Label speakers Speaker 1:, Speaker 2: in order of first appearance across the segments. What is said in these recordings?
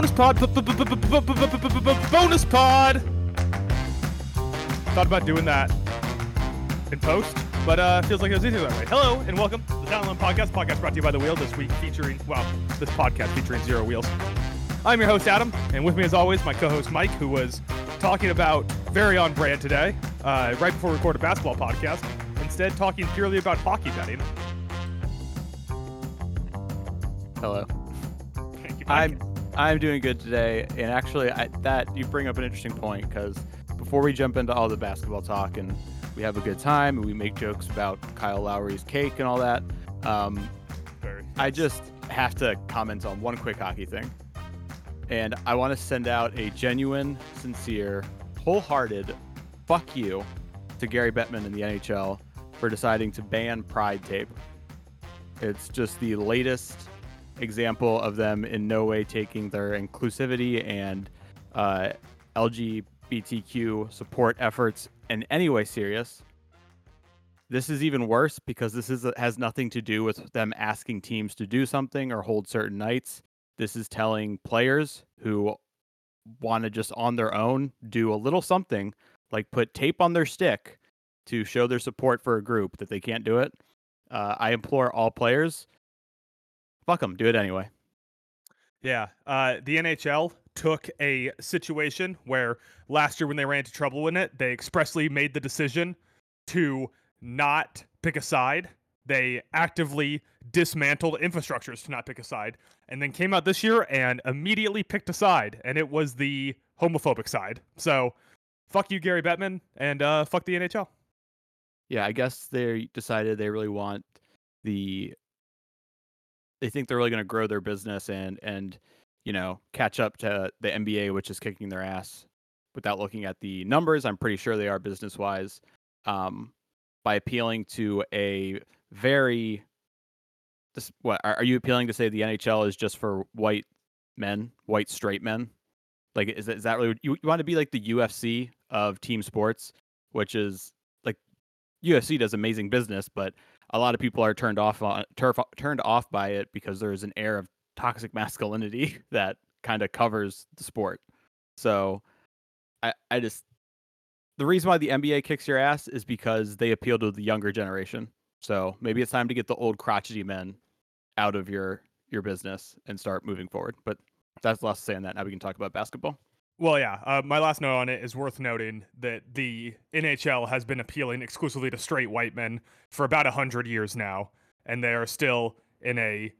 Speaker 1: Bonus pod. Bonus pod. Thought about doing that in post, but uh, feels like it was easier that way. Hello and welcome to the Talent Podcast. Podcast brought to you by The Wheel. This week featuring, well, this podcast featuring Zero Wheels. I'm your host Adam, and with me as always my co-host Mike, who was talking about very on brand today, uh, right before we record a basketball podcast. Instead, talking purely about hockey betting.
Speaker 2: Hello.
Speaker 1: Thank you,
Speaker 2: I'm I'm doing good today, and actually, I, that you bring up an interesting point because before we jump into all the basketball talk and we have a good time and we make jokes about Kyle Lowry's cake and all that, um, I just have to comment on one quick hockey thing, and I want to send out a genuine, sincere, wholehearted fuck you to Gary Bettman in the NHL for deciding to ban Pride tape. It's just the latest example of them in no way taking their inclusivity and uh, LGBTQ support efforts in any way serious. This is even worse because this is has nothing to do with them asking teams to do something or hold certain nights. This is telling players who want to just on their own do a little something, like put tape on their stick to show their support for a group that they can't do it. Uh, I implore all players fuck them, do it anyway.
Speaker 1: Yeah, uh, the NHL took a situation where last year when they ran into trouble in it, they expressly made the decision to not pick a side. They actively dismantled infrastructures to not pick a side, and then came out this year and immediately picked a side, and it was the homophobic side. So, fuck you, Gary Bettman, and uh, fuck the NHL.
Speaker 2: Yeah, I guess they decided they really want the they think they're really going to grow their business and and you know catch up to the NBA, which is kicking their ass. Without looking at the numbers, I'm pretty sure they are business wise. Um, by appealing to a very this what are, you appealing to say the NHL is just for white men, white straight men? Like is that, is that really you, you want to be like the UFC of team sports, which is like UFC does amazing business, but a lot of people are turned off on turf, turned off by it because there is an air of toxic masculinity that kind of covers the sport. So I I just the reason why the NBA kicks your ass is because they appeal to the younger generation. So maybe it's time to get the old crotchety men out of your your business and start moving forward. But that's less to say that. Now we can talk about basketball.
Speaker 1: Well, yeah. Uh, my last note on it is worth noting that the NHL has been appealing exclusively to straight white men for about a hundred years now, and they are still in a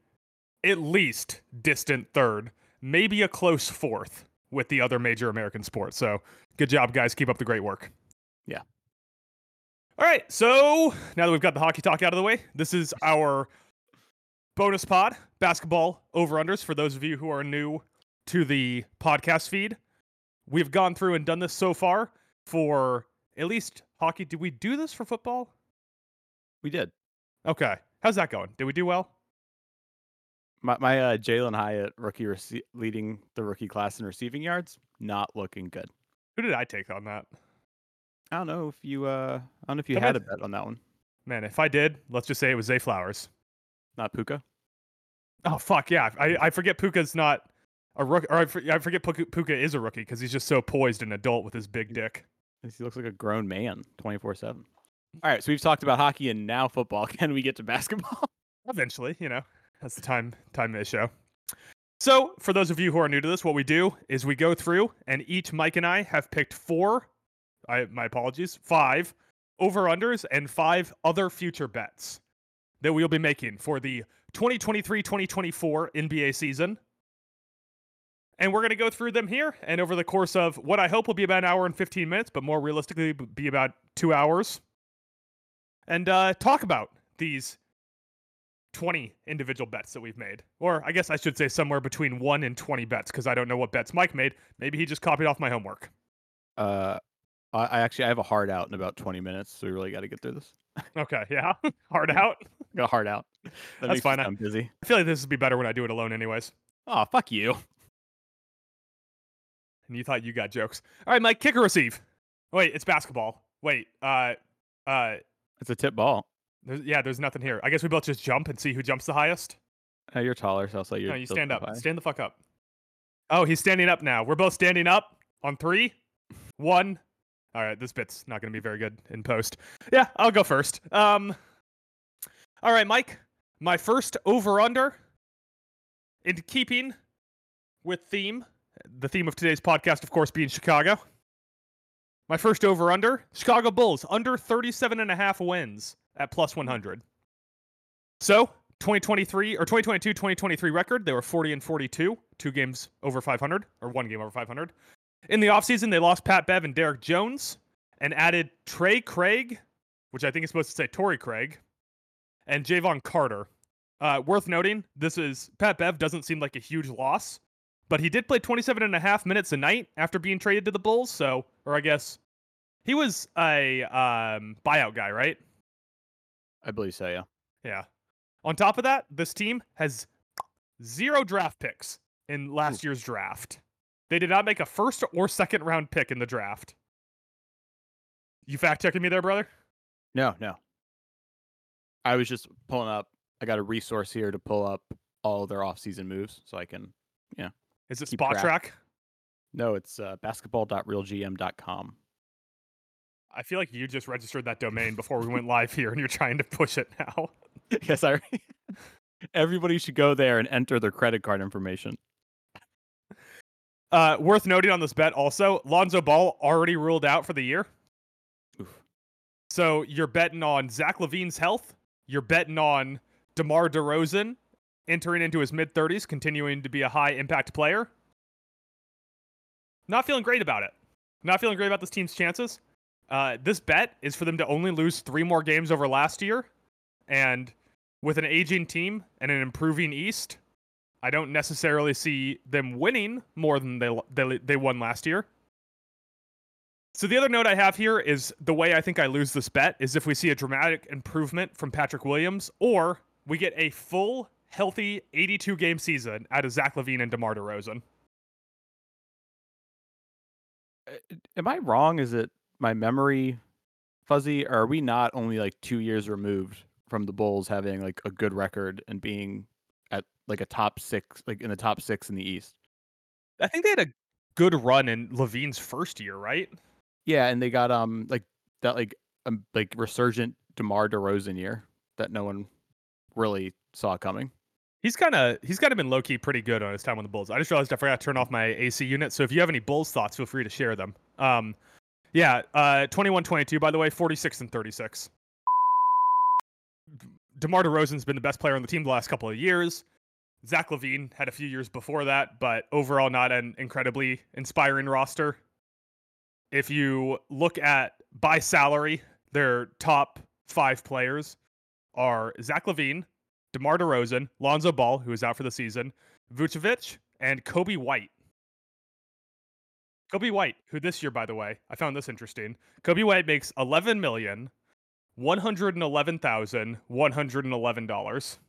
Speaker 1: at least distant third, maybe a close fourth with the other major American sports. So, good job, guys. Keep up the great work.
Speaker 2: Yeah.
Speaker 1: All right. So now that we've got the hockey talk out of the way, this is our bonus pod basketball over unders for those of you who are new to the podcast feed we've gone through and done this so far for at least hockey. Did we do this for football?
Speaker 2: We did.
Speaker 1: Okay. How's that going? Did we do well?
Speaker 2: My my uh, Jalin Hyatt rookie rece- leading the rookie class in receiving yards, not looking good.
Speaker 1: Who did I take on that?
Speaker 2: I don't know if you uh I don't know if you had a bet on that one.
Speaker 1: Man, if I did, let's just say it was Zay Flowers.
Speaker 2: Not Puka.
Speaker 1: Oh fuck yeah! I, I forget Puka's not a rookie, or I, for, I forget Puka, Puka is a rookie because he's just so poised and adult with his big dick.
Speaker 2: He looks like a grown man, twenty four seven. All right, so we've talked about hockey and now football. Can we get to basketball?
Speaker 1: Eventually, you know, that's the time time of the show. So, for those of you who are new to this, what we do is we go through, and each Mike and I have picked four. I my apologies, five over unders and five other future bets that we'll be making for the 2023-2024 NBA season. And we're going to go through them here, and over the course of what I hope will be about an hour and 15 minutes, but more realistically, be about two hours, and uh, talk about these 20 individual bets that we've made. Or I guess I should say somewhere between 1 and 20 bets because I don't know what bets Mike made. Maybe he just copied off my homework.
Speaker 2: Uh, I, I actually I have a hard out in about twenty minutes, so we really got to get through this.
Speaker 1: Okay, yeah. Hard out.
Speaker 2: Got a hard out. That
Speaker 1: That's fine,
Speaker 2: I'm busy.
Speaker 1: I feel like this would be better when I do it alone anyways.
Speaker 2: Oh fuck you.
Speaker 1: And you thought you got jokes. All right, Mike, kick or receive? Wait, it's basketball. Wait, uh uh
Speaker 2: It's a tip ball.
Speaker 1: there's, yeah, there's nothing here. I guess we both just jump and see who jumps the highest.
Speaker 2: Uh, you're taller, so I'll say you're.
Speaker 1: no, you stand
Speaker 2: up
Speaker 1: up.
Speaker 2: high.
Speaker 1: Stand the fuck up. Oh, he's standing up now. We're both standing up on three, one. All right, this bit's not going to be very good in post. Yeah, I'll go first. Um, all right, Mike. My first over under, in keeping with theme, the theme of today's podcast, of course, being Chicago. My first over under, Chicago Bulls under 37 and a half wins at plus 100. So, 2023 or 2022 2023 record, they were 40 and 42, two games over 500 or one game over 500. In the offseason, they lost Pat Bev and Derrick Jones and added Trey Craig, which I think is supposed to say Torrey Craig, and Jevon Carter. Uh, worth noting, this is Pat Bev doesn't seem like a huge loss, but he did play 27 and a half minutes a night after being traded to the Bulls. So, or I guess he was a um, buyout guy, right?
Speaker 2: I believe so. Yeah.
Speaker 1: Yeah. On top of that, this team has zero draft picks in last year's draft. They did not make a first or second round pick in the draft. You fact checking me there, brother?
Speaker 2: No, no. I was just pulling up. I got a resource here to pull up all their off-season moves, so I can.
Speaker 1: Is it
Speaker 2: Keep
Speaker 1: Spot
Speaker 2: track.
Speaker 1: Track?
Speaker 2: No, it's uh, basketball.realgm.com.
Speaker 1: I feel like you just registered that domain before we went live here, and you're trying to push it now.
Speaker 2: yes, I. Everybody should go there and enter their credit card information.
Speaker 1: Uh, worth noting on this bet also, Lonzo Ball already ruled out for the year.
Speaker 2: Oof.
Speaker 1: So you're betting on Zach LaVine's health. You're betting on DeMar DeRozan entering into his mid 30s, continuing to be a high impact player. Not feeling great about it. Not feeling great about this team's chances. Uh, this bet is for them to only lose three more games over last year. And with an aging team and an improving East, I don't necessarily see them winning more than they they, they won last year. So the other note I have here is the way I think I lose this bet is if we see a dramatic improvement from Patrick Williams, or we get a full, healthy 82 game season out of Zach LaVine and DeMar DeRozan.
Speaker 2: Uh, Am I wrong? Is it my memory fuzzy? Or are we not only like two years removed from the Bulls having like a good record and being at like a top six, like in the top six in the East?
Speaker 1: I think they had a good run in LaVine's first year, right?
Speaker 2: Yeah, and they got um like that like um like resurgent DeMar DeRozan year that no one really saw coming.
Speaker 1: He's kind of he's kind of been low key pretty good on his time on the Bulls. I just realized I forgot to turn off my AC unit. So if you have any Bulls thoughts, feel free to share them. Um, yeah, uh, 21-22, by the way, 46 and 36. DeMar DeRozan's been the best player on the team the last couple of years. Zach LaVine had a few years before that, but overall not an incredibly inspiring roster. If you look at by salary, their top five players are Zach LaVine, DeMar DeRozan, Lonzo Ball, who is out for the season, Vucevic, and Coby White. Coby White, who this year, by the way, I found this interesting. Coby White makes eleven million one hundred and eleven thousand one hundred and eleven dollars.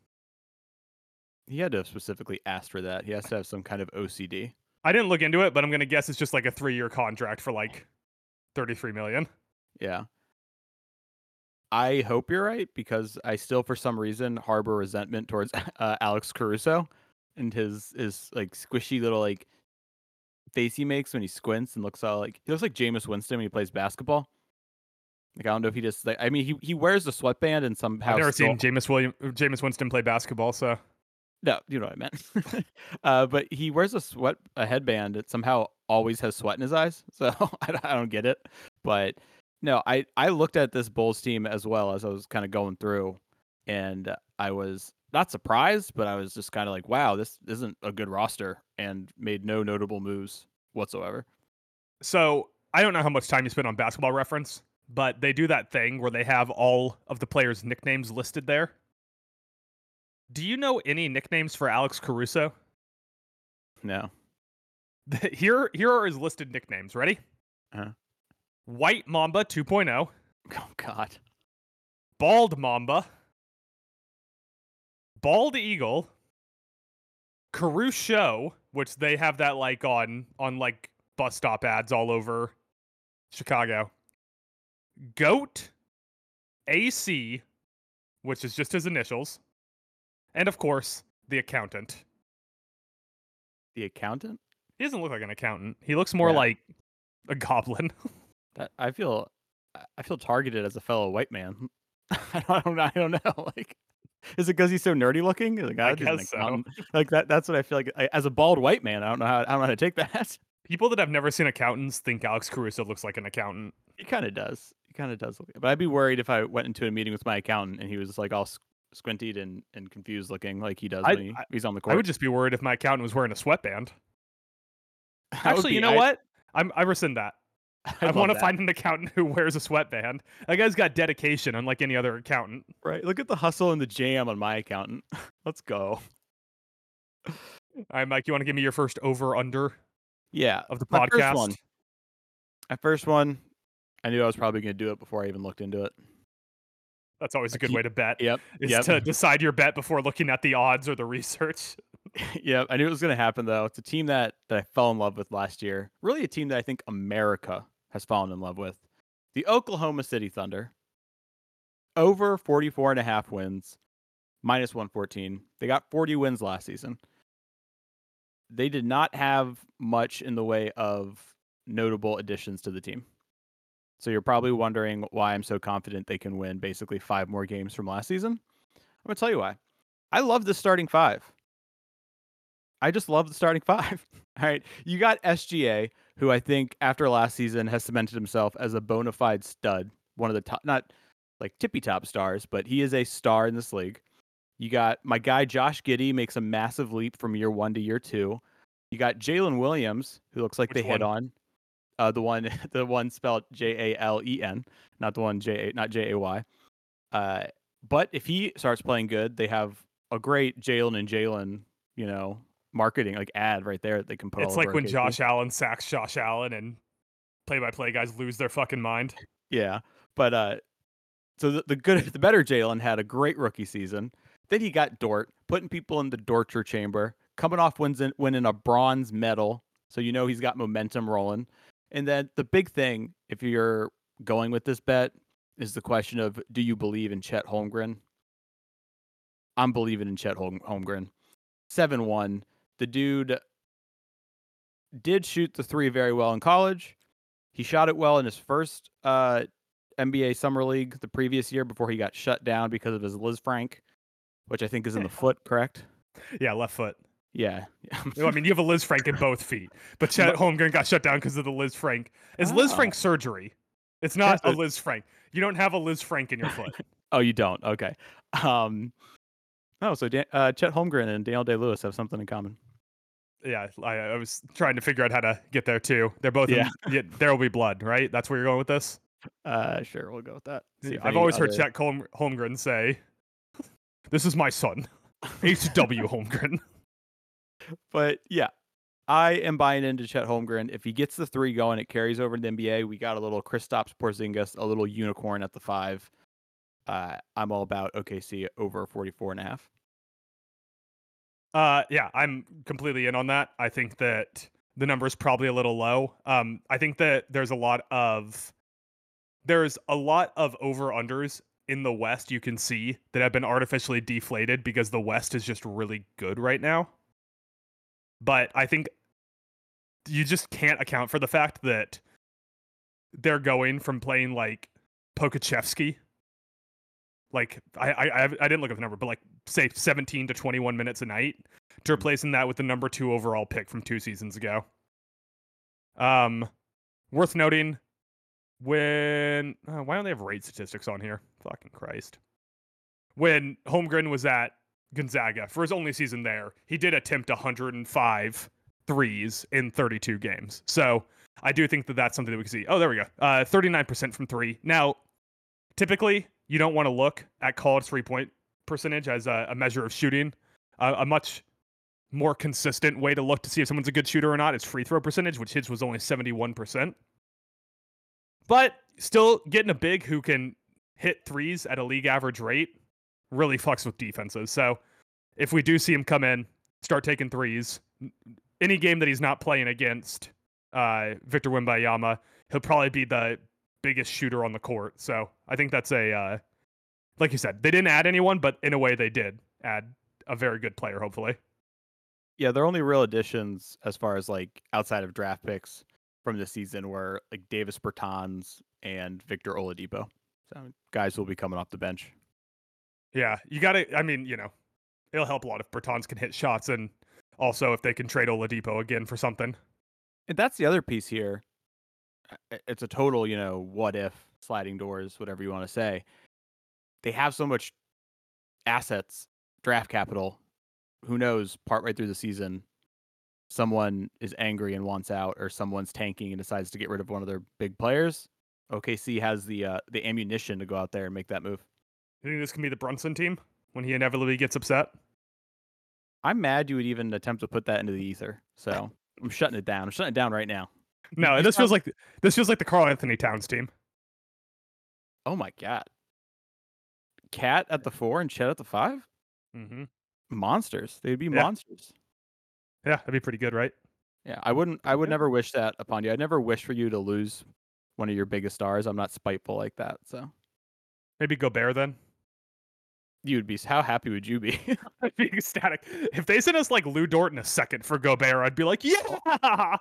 Speaker 2: He had to have specifically asked for that. He has to have some kind of OCD.
Speaker 1: I didn't look into it, but I'm gonna guess it's just like a three year contract for like thirty three million.
Speaker 2: Yeah. I hope you're right because I still, for some reason, harbor resentment towards uh, Alex Caruso and his his like squishy little like face he makes when he squints and looks all like he looks like Jameis Winston when he plays basketball. Like I don't know if he just like I mean he he wears a sweatband and somehow
Speaker 1: I've never
Speaker 2: still-
Speaker 1: seen Jameis William Jameis Winston play basketball, so
Speaker 2: No, you know what I meant. uh, but he wears a sweat a headband that somehow always has sweat in his eyes. So I, I don't get it. But no, I I looked at this Bulls team as well as I was kind of going through, and I was not surprised, but I was just kind of like, wow, this isn't a good roster, and made no notable moves whatsoever.
Speaker 1: So I don't know how much time you spent on Basketball Reference, but they do that thing where they have all of the players' nicknames listed there. Do you know any nicknames for Alex Caruso?
Speaker 2: No,
Speaker 1: Here, here are his listed nicknames. Ready?
Speaker 2: Uh-huh.
Speaker 1: White Mamba 2.0,
Speaker 2: oh God,
Speaker 1: Bald Mamba, Bald Eagle, Caruso, which they have that like on on like bus stop ads all over Chicago. Goat, AC, which is just his initials, and of course the accountant.
Speaker 2: the accountant.
Speaker 1: He doesn't look like an accountant. He looks more
Speaker 2: Yeah.
Speaker 1: like a goblin.
Speaker 2: That I feel I- feel targeted as a fellow white man. I don't I don't know. Like is it because he's so nerdy looking? Like,
Speaker 1: I
Speaker 2: "Ah, he's an
Speaker 1: guess so.
Speaker 2: Like that. That's what I feel like. I, as a bald white man, I don't know how I don't know how to take that.
Speaker 1: People that have never seen accountants think Alex Caruso looks like an accountant.
Speaker 2: He kind of does. He kind of does. Look, but I'd be worried if I went into a meeting with my accountant and he was like all squinted and, and confused looking, like he does
Speaker 1: I-
Speaker 2: when he,
Speaker 1: I-
Speaker 2: he's on the court.
Speaker 1: I would just be worried if my accountant was wearing a sweatband. Actually, you know what? I'm, I rescind that.
Speaker 2: I'd
Speaker 1: I want to find an accountant who wears a sweatband. That guy's got dedication, unlike any other accountant.
Speaker 2: right. Look at the hustle and the jam on my accountant. Let's go.
Speaker 1: All right, Mike, you want to give me your first over under
Speaker 2: Yeah.
Speaker 1: of the
Speaker 2: My first
Speaker 1: podcast?
Speaker 2: one. My first one, I knew I was probably going to do it before I even looked into it.
Speaker 1: That's always a good
Speaker 2: keep-
Speaker 1: way to bet.
Speaker 2: Yep.
Speaker 1: Is
Speaker 2: yep.
Speaker 1: to decide your bet before looking at the odds or the research.
Speaker 2: yeah, I knew it was going to happen though. It's a team that that I fell in love with last year. Really a team that I think America has fallen in love with. The Oklahoma City Thunder. Over 44 and a half wins, minus 114. They got 40 wins last season. They did not have much in the way of notable additions to the team. So you're probably wondering why I'm so confident they can win basically five more games from last season. I'm going to tell you why. I love the starting five. I just love the starting five. All right. You got SGA, who I think after last season has cemented himself as a bona fide stud, one of the top, not like tippy top stars, but he is a star in this league. You got my guy Josh Giddey makes a massive leap from year one to year two. You got Jalen Williams, who looks like
Speaker 1: Which
Speaker 2: they hit on. Uh, the one, the one spelled J A L E N, not the one J, A, not J A Y. Uh, but if he starts playing good, they have a great Jalen and Jalen, you know, marketing like ad right there that they can put.
Speaker 1: It's like when. Josh Allen sacks Josh Allen and play-by-play guys lose their fucking mind.
Speaker 2: Yeah, but uh, so the, the good, the better Jalen had a great rookie season. Then he got Dort, putting people in the torture chamber, coming off wins in, winning a bronze medal, so you know he's got momentum rolling. And then the big thing, if you're going with this bet, is the question of do you believe in Chet Holmgren? I'm believing in Chet Holm- Holmgren. Seven one. The dude did shoot the three very well in college. He shot it well in his first uh, NBA Summer League the previous year before he got shut down because of his Lisfranc, which I think is in the foot, correct?
Speaker 1: Yeah, left foot.
Speaker 2: Yeah.
Speaker 1: No, I mean, you have a Lisfranc in both feet, but Chet Holmgren got shut down because of the Lisfranc. It's Liz
Speaker 2: Oh.
Speaker 1: Frank surgery. It's not a Lisfranc. You don't have a Lisfranc in your foot.
Speaker 2: oh, you don't? Okay. Um, oh, so Dan- uh, Chet Holmgren and Daniel Day Lewis have something in common.
Speaker 1: Yeah, I, I was trying to figure out how to get there too. They're both.
Speaker 2: Yeah.
Speaker 1: In, there will be blood, right? That's where you're going with this.
Speaker 2: Uh, sure, we'll go with that. See
Speaker 1: I've always heard Chet Holm- Holmgren say, "This is my son, H.W. Holmgren."
Speaker 2: But yeah, I am buying into Chet Holmgren. If he gets the three going, it carries over to the NBA. We got a little Kristaps Porzingis, a little unicorn at the five. Uh, I'm all about OKC over 44 and a half.
Speaker 1: Uh, yeah, I'm completely in on that. I think that the number is probably a little low. Um, I think that there's a lot of there's a lot of over unders in the West you can see that have been artificially deflated because the West is just really good right now. But I think you just can't account for the fact that they're going from playing like Pokusevski. Like I, I I didn't look at the number, but like say 17 to 21 minutes a night to replacing that with the number two overall pick from two seasons ago. Um, worth noting when uh, why don't they have rate statistics on here? Fucking Christ! When Holmgren was at Gonzaga for his only season there, he did attempt 105 threes in 32 games. So I do think that that's something that we can see. Oh, there we go. Uh, 39% from three. Now, typically, you don't want to look at college three point percentage as a, a measure of shooting. Uh, a much more consistent way to look to see if someone's a good shooter or not is free throw percentage, which his was only 71%. But still getting a big who can hit threes at a league average rate really fucks with defenses. So if we do see him come in, start taking threes, any game that he's not playing against uh, Victor Wembanyama, he'll probably be the biggest shooter on the court. So I think that's a, uh, like you said, they didn't add anyone, but in a way they did add a very good player, hopefully.
Speaker 2: Yeah, their only real additions as far as like outside of draft picks from this season were like Davis Bertans and Victor Oladipo. So guys will be coming off the bench.
Speaker 1: Yeah, you got to. I mean, you know, it'll help a lot if Bertans can hit shots, and also if they can trade Oladipo again for something.
Speaker 2: And that's the other piece here. It's a total, you know, what if sliding doors, whatever you want to say. They have so much assets, draft capital. Who knows? Part Partway through the season, someone is angry and wants out, or someone's tanking and decides to get rid of one of their big players. OKC has the uh, the ammunition to go out there and make that move.
Speaker 1: You think this can be the Brunson team when he inevitably gets upset?
Speaker 2: I'm mad you would even attempt to put that into the ether. So I'm shutting it down. I'm shutting it down right now.
Speaker 1: No, this feels like this feels like the Karl-Anthony Towns team.
Speaker 2: Oh my god. Cat at the four and Chet at the five?
Speaker 1: Mm-hmm.
Speaker 2: Monsters. They'd be
Speaker 1: Yeah.
Speaker 2: monsters.
Speaker 1: Yeah, that'd be pretty good, right?
Speaker 2: Yeah, I wouldn't. I would
Speaker 1: Yeah.
Speaker 2: never wish that upon you. I'd never wish for you to lose one of your biggest stars. I'm not spiteful like that. So
Speaker 1: Maybe Gobert then.
Speaker 2: you would be. How happy would you be?
Speaker 1: I'd be ecstatic if they sent us like Lu Dort in a second for Gobert. I'd be like, yeah,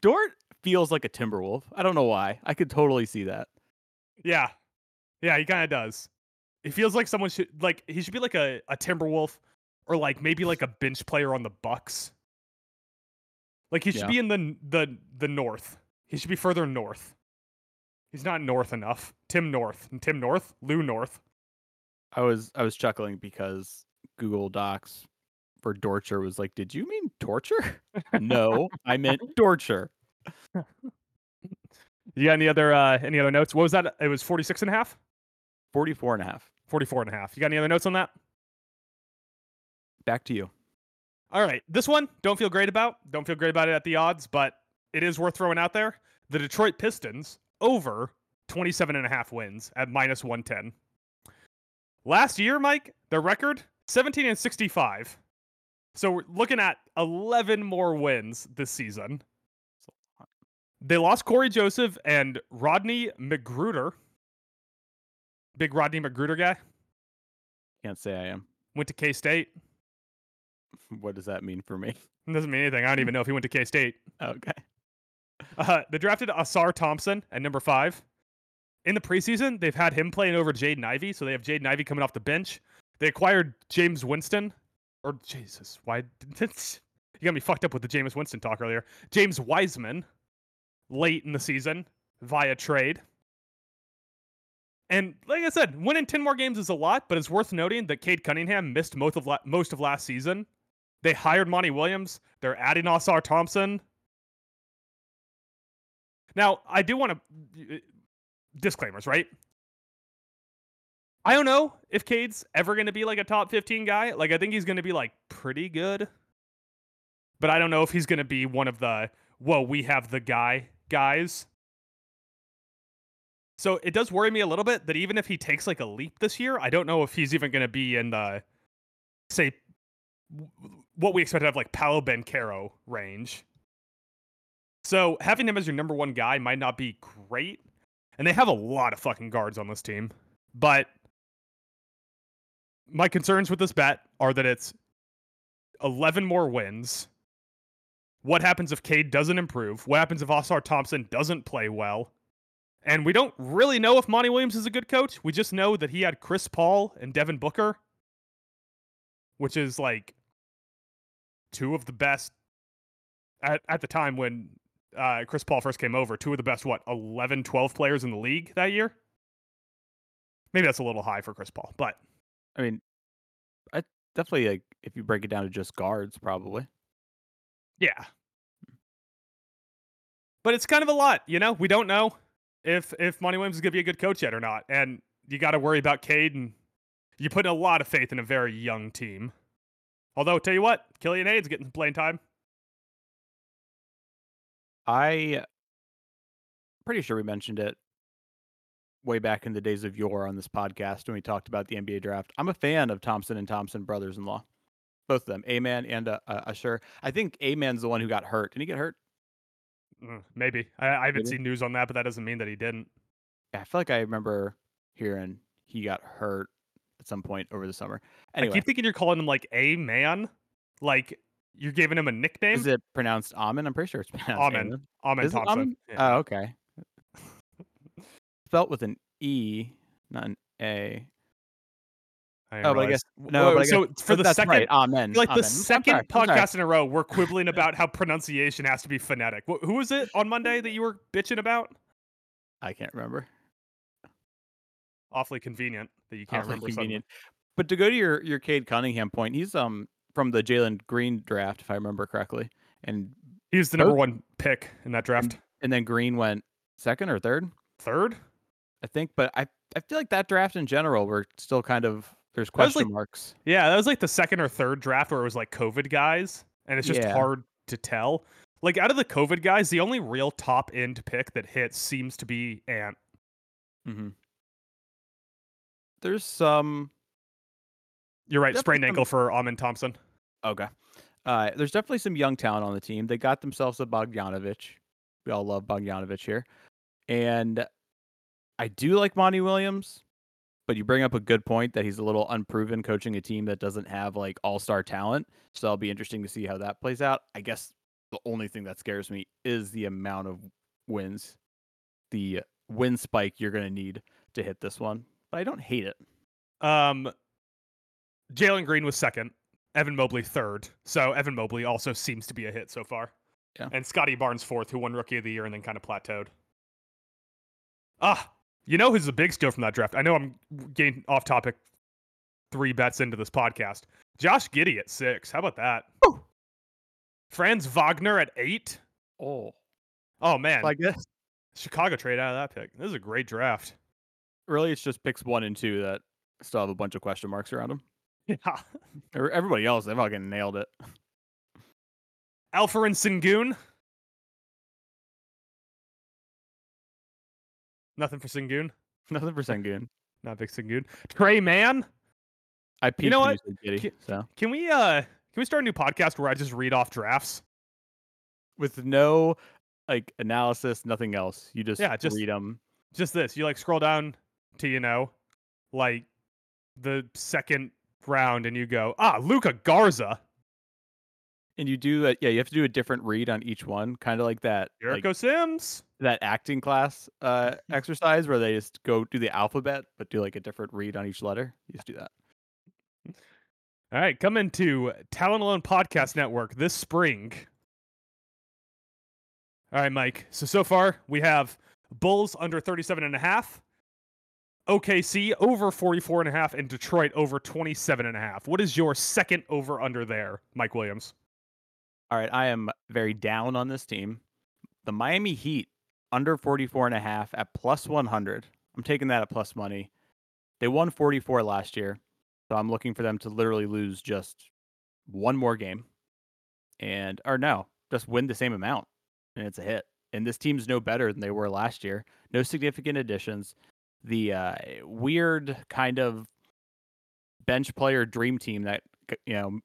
Speaker 2: Dort feels like a Timberwolf. I don't know why. I could totally see that.
Speaker 1: yeah, yeah. He kind of does. It feels like someone should like he should be like a a Timberwolf or like maybe like a bench player on the Bucks. Like he should
Speaker 2: Yeah.
Speaker 1: be in the the the north. He should be further north. He's not north enough. Tim North. Tim North. Lou North.
Speaker 2: I was. I was chuckling because Google Docs for Dorcher was like, "Did you mean torture?" no, I meant torture.
Speaker 1: You got any other uh any other notes? What was that? It was 46 and a half?
Speaker 2: 44 and a half.
Speaker 1: 44 and a half. You got any other notes on that?
Speaker 2: Back to you.
Speaker 1: All right. This one, don't feel great about. Don't feel great about it at the odds, but it is worth throwing out there. The Detroit Pistons over 27 and a half wins at minus 110. Last year, Mike, their record 17 and 65. So we're looking at 11 more wins this season. They lost Cory Joseph and Rodney McGruder. Big Rodney McGruder guy.
Speaker 2: Can't say I am.
Speaker 1: Went to K State.
Speaker 2: What does that mean for me?
Speaker 1: It Doesn't mean anything. I don't even know if he went to K State.
Speaker 2: Okay.
Speaker 1: Uh, they drafted Ausar Thompson at number five. In the preseason, they've had him playing over Jaden Ivey, so they have Jaden Ivey coming off the bench. They acquired James Winston, or Jesus, why? You got me fucked up with the James Winston talk earlier. James Wiseman, late in the season via trade. And like I said, winning ten more games is a lot, but it's worth noting that Cade Cunningham missed most of la- most of last season. They hired Monty Williams. They're adding Ausar Thompson. Now, I do want to disclaimers, right? I don't know if Cade's ever going to be like a top 15 guy. Like, I think he's going to be like pretty good, but I don't know if he's going to be one of the whoa, we have the guy guys. So it does worry me a little bit that even if he takes like a leap this year, I don't know if he's even going to be in the say what we expect to have like Paolo Banchero range. So having him as your number one guy might not be great. And they have a lot of fucking guards on this team. But my concerns with this bet are that it's 11 more wins. What happens if Cade doesn't improve? What happens if Ausar Thompson doesn't play well? And we don't really know if Monty Williams is a good coach. We just know that he had Chris Paul and Devin Booker, which is like two of the best at, at the time when uh, Chris Paul first came over, two of the best, what, 11, 12 players in the league that year? Maybe that's a little high for Chris Paul, but
Speaker 2: I mean, I definitely like if you break it down to just guards, probably.
Speaker 1: Yeah. But it's kind of a lot, you know? We don't know if if Monty Williams is going to be a good coach yet or not. And you got to worry about Cade, and you put a lot of faith in a very young team. Although, tell you what, Killian Hayes getting some playing time.
Speaker 2: I pretty sure we mentioned it way back in the days of yore on this podcast when we talked about the NBA draft. I'm a fan of Thompson and Thompson brothers-in-law, both of them, A-Man and uh, uh, Usher. I think A-Man's the one who got hurt. Did he get hurt?
Speaker 1: Mm, Maybe. I, I haven't
Speaker 2: Maybe.
Speaker 1: seen news on that, but that doesn't mean that he didn't.
Speaker 2: Yeah, I feel like I remember hearing he got hurt at some point over the summer.
Speaker 1: I
Speaker 2: Anyway,
Speaker 1: keep thinking you're calling him like a man. Like You're giving him a nickname?
Speaker 2: Is it pronounced Amen? I'm pretty sure it's pronounced
Speaker 1: Amen.
Speaker 2: Amen.
Speaker 1: Amen
Speaker 2: Is it
Speaker 1: Thompson.
Speaker 2: Amen?
Speaker 1: Yeah.
Speaker 2: Oh, okay. Spelt with an E, not an A.
Speaker 1: I
Speaker 2: Oh, but I guess no.
Speaker 1: Whoa,
Speaker 2: but I
Speaker 1: so
Speaker 2: guess,
Speaker 1: for the
Speaker 2: that's
Speaker 1: second,
Speaker 2: right. Amen.
Speaker 1: like
Speaker 2: Amen.
Speaker 1: the second
Speaker 2: sorry, I'm sorry.
Speaker 1: podcast in a row, we're quibbling about how pronunciation has to be phonetic. Wh- Who was it on Monday that you were bitching about?
Speaker 2: I can't remember.
Speaker 1: Awfully convenient that you can't
Speaker 2: Awfully
Speaker 1: remember.
Speaker 2: convenient. But to go to your your Cade Cunningham point, he's um from the Jalen Green draft, if I remember correctly, and
Speaker 1: He was the number
Speaker 2: Both-
Speaker 1: one pick in that draft.
Speaker 2: and then Green went second or third,
Speaker 1: Third?
Speaker 2: I think. But I I feel like that draft in general, we're still kind of there's question
Speaker 1: like-
Speaker 2: marks.
Speaker 1: Yeah, that was like the second or third draft where it was like COVID guys, and it's just
Speaker 2: Yeah.
Speaker 1: hard to tell. Like out of the COVID guys, the only real top end pick that hits seems to be Ant.
Speaker 2: hmm There's some
Speaker 1: You're right,
Speaker 2: Definitely
Speaker 1: sprained ankle for Amon Thompson.
Speaker 2: Okay. Uh, there's definitely some young talent on the team. They got themselves a Bogdanovich. We all love Bogdanovich here. And I do like Monty Williams, but you bring up a good point that he's a little unproven coaching a team that doesn't have like all star talent. So it'll be interesting to see how that plays out. I guess the only thing that scares me is the amount of wins, the win spike you're going to need to hit this one. But I don't hate it.
Speaker 1: Um, Jalen Green was second. Evan Mobley third. So Evan Mobley also seems to be a hit so far.
Speaker 2: Yeah.
Speaker 1: And Scottie Barnes fourth, who won Rookie of the Year and then kind of plateaued. Ah, you know who's a big steal from that draft? I know I'm getting off topic. Three bets into this podcast. Josh Giddey at six. How about that?
Speaker 2: Woo.
Speaker 1: Franz Wagner at eight.
Speaker 2: Oh,
Speaker 1: Oh man,
Speaker 2: I guess
Speaker 1: Chicago trade out of that pick. This is a great draft.
Speaker 2: really it's just picks one and two that still have a bunch of question marks around them.
Speaker 1: Yeah.
Speaker 2: Everybody else, they fucking nailed it.
Speaker 1: Alperen Sengun. Nothing for Sengun.
Speaker 2: Nothing for Sengun.
Speaker 1: Not big Sengun. Trey Man.
Speaker 2: I peeped
Speaker 1: know what?
Speaker 2: Giddey,
Speaker 1: Ki-
Speaker 2: so
Speaker 1: Can we uh can we start a new podcast where I just read off drafts?
Speaker 2: with no like analysis, nothing else. You just
Speaker 1: Yeah, just-
Speaker 2: read them.
Speaker 1: Just this. You like scroll down to you know, like the second round, and you go ah Luka Garza,
Speaker 2: And you do that. Yeah, you have to do a different read on each one, kind of like that, like
Speaker 1: Jericho Sims.
Speaker 2: that acting class uh, exercise where they just go do the alphabet, but do like a different read on each letter. You just do that.
Speaker 1: All right, come into Talent Alone Podcast Network this spring. All right, Mike. So so far we have Bulls under 37 and a half, OKC over 44 and a half, and Detroit over 27 and a half. What is your second over under there, Mike Williams?
Speaker 2: All right, I am very down on this team. The Miami Heat under 44 and a half at plus 100. I'm taking that at plus money. They won 44 last year, so I'm looking for them to literally lose just one more game and or no, just win the same amount and it's a hit. And this team's no better than they were last year. No significant additions. The uh, weird kind of bench player dream team that you know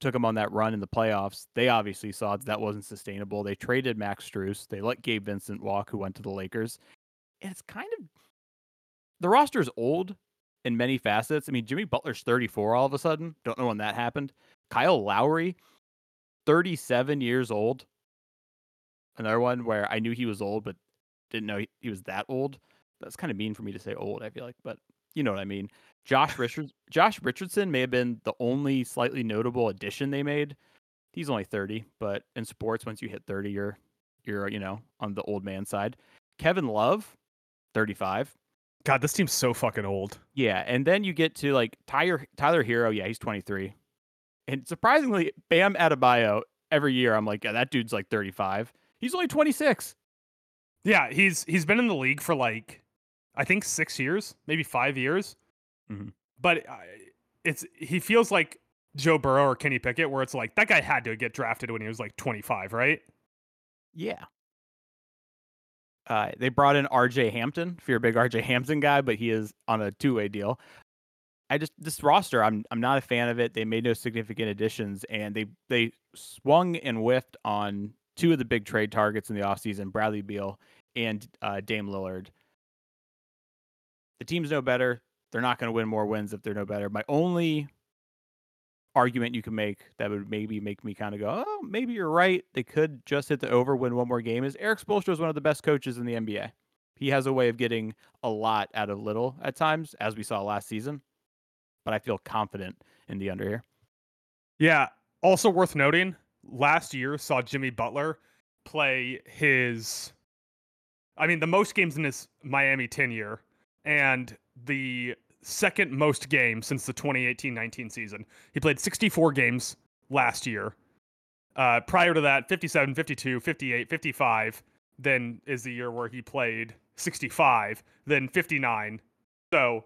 Speaker 2: took them on that run in the playoffs. They obviously saw that that wasn't sustainable. They traded Max Strus. They let Gabe Vincent walk, who went to the Lakers. And it's kind of the roster is old in many facets. I mean, Jimmy Butler's 34 all of a sudden. Don't know when that happened. Kyle Lowry, 37 years old. Another one where I knew he was old, but didn't know he, he was that old. That's kind of mean for me to say old, I feel like, but you know what I mean. Josh Richards Josh Richardson may have been the only slightly notable addition they made. He's only 30, but in sports, once you hit 30, you're you're, you know, on the old man side. Kevin Love, 35.
Speaker 1: God, this team's so fucking old.
Speaker 2: Yeah, and then you get to like Tyler Tyler Herro. Yeah, he's 23, and surprisingly, Bam Adebayo. Every year, I'm like, yeah, that dude's like 35. He's only 26.
Speaker 1: Yeah, he's he's been in the league for like I think six years, maybe five years.
Speaker 2: Mhm.
Speaker 1: But uh, it's he feels like Joe Burrow or Kenny Pickett, where it's like that guy had to get drafted when he was like 25, right?
Speaker 2: Yeah. Uh, they brought in R.J. Hampton. If you're a big R.J. Hampton guy, but he is on a two-way deal. I just this roster, I'm I'm not a fan of it. They made no significant additions, and they they swung and whiffed on two of the big trade targets in the offseason, Bradley Beal and uh, Dame Lillard. The team's no better. They're not going to win more wins if they're no better. My only argument you can make that would maybe make me kind of go, oh, maybe you're right. They could just hit the over, win one more game. Is Erik Spoelstra is one of the best coaches in the NBA. He has a way of getting a lot out of little at times, as we saw last season. But I feel confident in the under here.
Speaker 1: Yeah. Also worth noting, last year saw Jimmy Butler play his, I mean, the most games in his Miami tenure and the second most games since the 2018-19 season. He played 64 games last year. Uh, prior to that, 57, 52, 58, 55. Then is the year where he played 65, then 59. So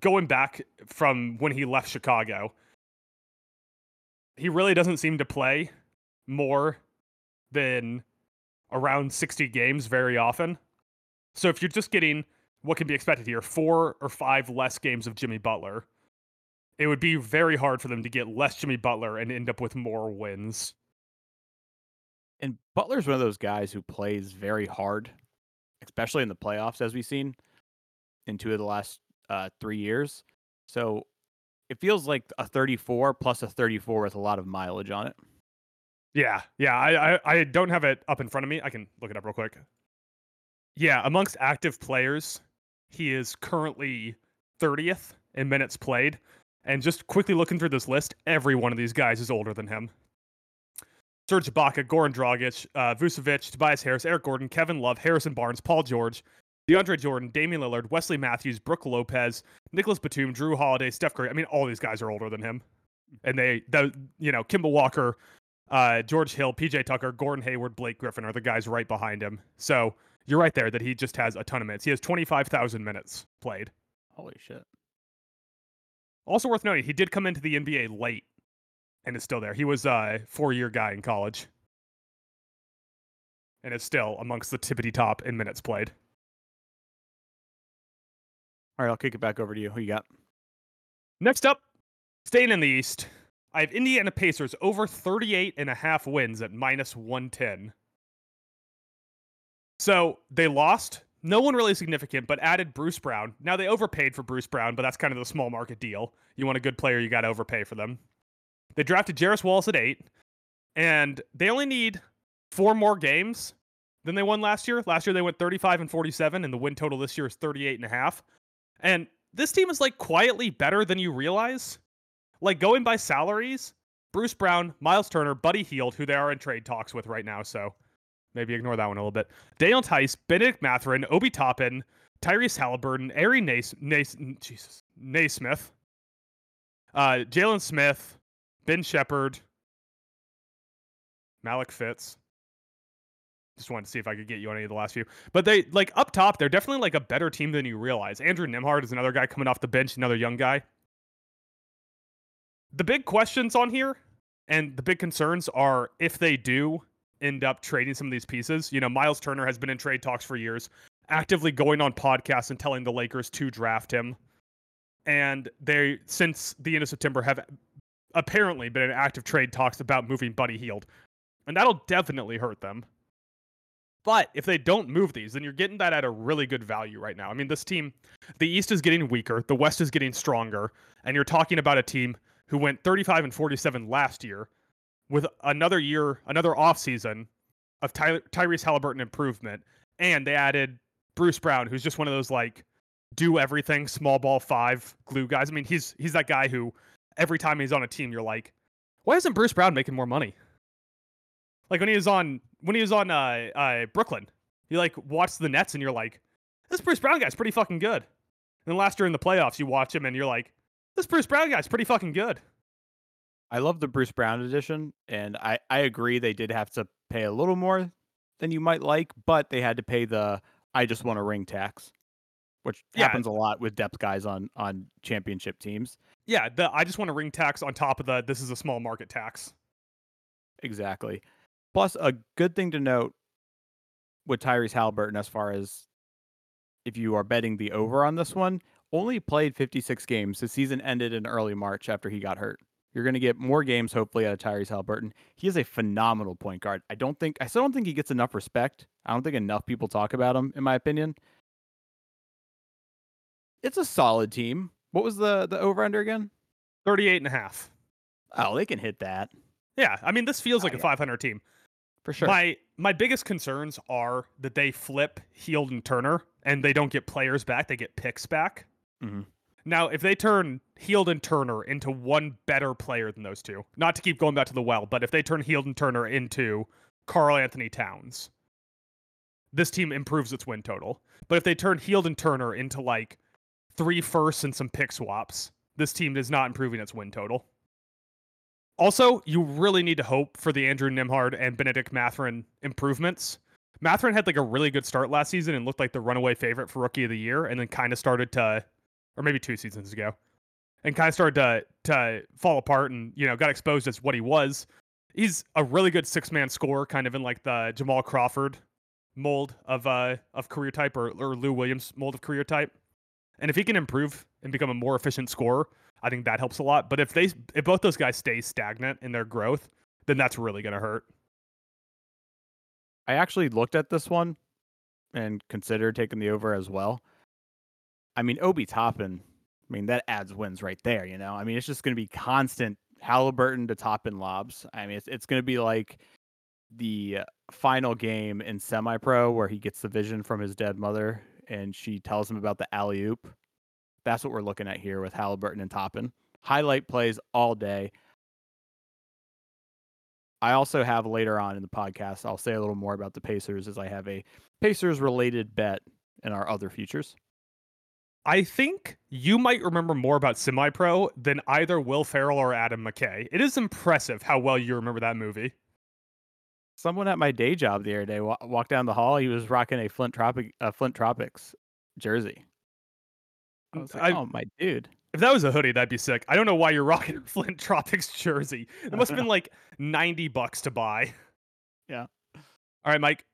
Speaker 1: going back from when he left Chicago, he really doesn't seem to play more than around 60 games very often. So if you're just getting what can be expected here four or five less games of Jimmy Butler, it would be very hard for them to get less Jimmy Butler and end up with more wins.
Speaker 2: And Butler's one of those guys who plays very hard, especially in the playoffs, as we've seen in two of the last uh, three years. So it feels like a 34 plus a 34 with a lot of mileage on it.
Speaker 1: Yeah, yeah. I, I, I don't have it up in front of me. I can look it up real quick. Yeah, amongst active players, he is currently 30th in minutes played. And just quickly looking through this list, every one of these guys is older than him. Serge Ibaka, Goran Dragic, uh, Vucevic, Tobias Harris, Eric Gordon, Kevin Love, Harrison Barnes, Paul George, DeAndre Jordan, Damian Lillard, Wesley Matthews, Brook Lopez, Nicolas Batum, Jrue Holiday, Steph Curry. I mean, all these guys are older than him. And they, the, you know, Kemba Walker, uh, George Hill, PJ Tucker, Gordon Hayward, Blake Griffin are the guys right behind him. So you're right there that he just has a ton of minutes. He has 25,000 minutes played.
Speaker 2: Holy shit.
Speaker 1: Also worth noting, he did come into the NBA late and is still there. He was a four year guy in college and is still amongst the tippity top in minutes played.
Speaker 2: All right, I'll kick it back over to you. Who you got?
Speaker 1: Next up, staying in the East, I have Indiana Pacers over 38 and a half wins at minus 110. So they lost. No one really significant, but added Bruce Brown. Now they overpaid for Bruce Brown, but that's kind of the small market deal. You want a good player, you got to overpay for them. They drafted Jarace Wallace at eight, and they only need four more games than they won last year. Last year they went 35 and 47, and the win total this year is 38 and a half. And this team is like quietly better than you realize. Like going by salaries, Bruce Brown, Miles Turner, Buddy Hield, who they are in trade talks with right now. So maybe ignore that one a little bit. Daniel Theis, Bennedict Mathurin, Obi Toppin, Tyrese Halliburton, Ari Nace, Nace, Jesus, Nesmith, uh, Jalen Smith, Ben Sheppard, Malik Fitts. Just wanted to see if I could get you on any of the last few. But they like up top, they're definitely like a better team than you realize. Andrew Nembhard is another guy coming off the bench, another young guy. The big questions on here and the big concerns are if they do end up trading some of these pieces. You know, Miles Turner has been in trade talks for years, actively going on podcasts and telling the Lakers to draft him. And they, since the end of September, have apparently been in active trade talks about moving Buddy Hield. And that'll definitely hurt them. But if they don't move these, then you're getting that at a really good value right now. I mean, this team, the East is getting weaker, the West is getting stronger, and you're talking about a team who went 35 and 47 last year with another year, another offseason of Ty- Tyrese Halliburton improvement, and they added Bruce Brown, who's just one of those like do everything small ball five glue guys. I mean, he's he's that guy who every time he's on a team, you're like, why isn't Bruce Brown making more money? Like when he was on when he was on uh, uh, Brooklyn, you like watch the Nets and you're like, this Bruce Brown guy's pretty fucking good. And last year in the playoffs, you watch him and you're like, this Bruce Brown guy's pretty fucking good.
Speaker 2: I love the Bruce Brown edition, and I, I agree they did have to pay a little more than you might like, but they had to pay the I just want a ring tax, which
Speaker 1: Yeah.
Speaker 2: happens a lot with depth guys on on championship teams.
Speaker 1: Yeah, the I just want a ring tax on top of the this is a small market tax.
Speaker 2: Exactly. Plus, a good thing to note with Tyrese Halliburton, as far as if you are betting the over on this one, only played 56 games. The season ended in early March after he got hurt. You're going to get more games, hopefully, out of Tyrese Halliburton. He is a phenomenal point guard. I don't think, I still don't think he gets enough respect. I don't think enough people talk about him, in my opinion. It's a solid team. What was the the over under again?
Speaker 1: 38 and a half.
Speaker 2: Oh, they can hit that
Speaker 1: Yeah, I mean this feels
Speaker 2: Oh,
Speaker 1: like a
Speaker 2: yeah.
Speaker 1: 500 team.
Speaker 2: for sure.
Speaker 1: My my biggest concerns are that they flip Hield and Turner and they don't get players back; they get picks back.
Speaker 2: Mhm.
Speaker 1: Now, if they turn Hield and Turner into one better player than those two, not to keep going back to the well, but if they turn Hield and Turner into Karl-Anthony Towns, this team improves its win total. But if they turn Hield and Turner into like three firsts and some pick swaps, this team is not improving its win total. Also, you really need to hope for the Andrew Nembhard and Bennedict Mathurin improvements. Mathurin had like a really good start last season and looked like the runaway favorite for rookie of the year, and then kind of started to, or maybe two seasons ago, and kind of started to to fall apart, and you know got exposed as what he was. He's a really good six man scorer, kind of in like the Jamal Crawford mold of uh of career type, or or Lou Williams mold of career type. And if he can improve and become a more efficient scorer, I think that helps a lot. But if they if both those guys stay stagnant in their growth, then that's really to hurt.
Speaker 2: I actually looked at this one and considered taking the over as well. I mean, Obi Toppin, I mean, that adds wins right there, you know? I mean, it's just going to be constant Halliburton to Toppin lobs. I mean, it's, it's going to be like the final game in semi pro where he gets the vision from his dead mother and she tells him about the alley oop. That's what we're looking at here with Halliburton and Toppin. Highlight plays all day. I also have later on in the podcast, I'll say a little more about the Pacers as I have a Pacers related bet in our other futures.
Speaker 1: I think you might remember more about Semi Pro than either Will Ferrell or Adam McKay. It is impressive how well you remember that movie.
Speaker 2: Someone at my day job the other day wa- walked down the hall. He was rocking a Flint Tropic, uh, Flint Tropics jersey. I was like,
Speaker 1: I-
Speaker 2: "Oh, my dude!"
Speaker 1: If that was a hoodie, that'd be sick. I don't know why you're rocking a Flint Tropics jersey. It must have been like 90 bucks to buy.
Speaker 2: Yeah.
Speaker 1: All right, Mike.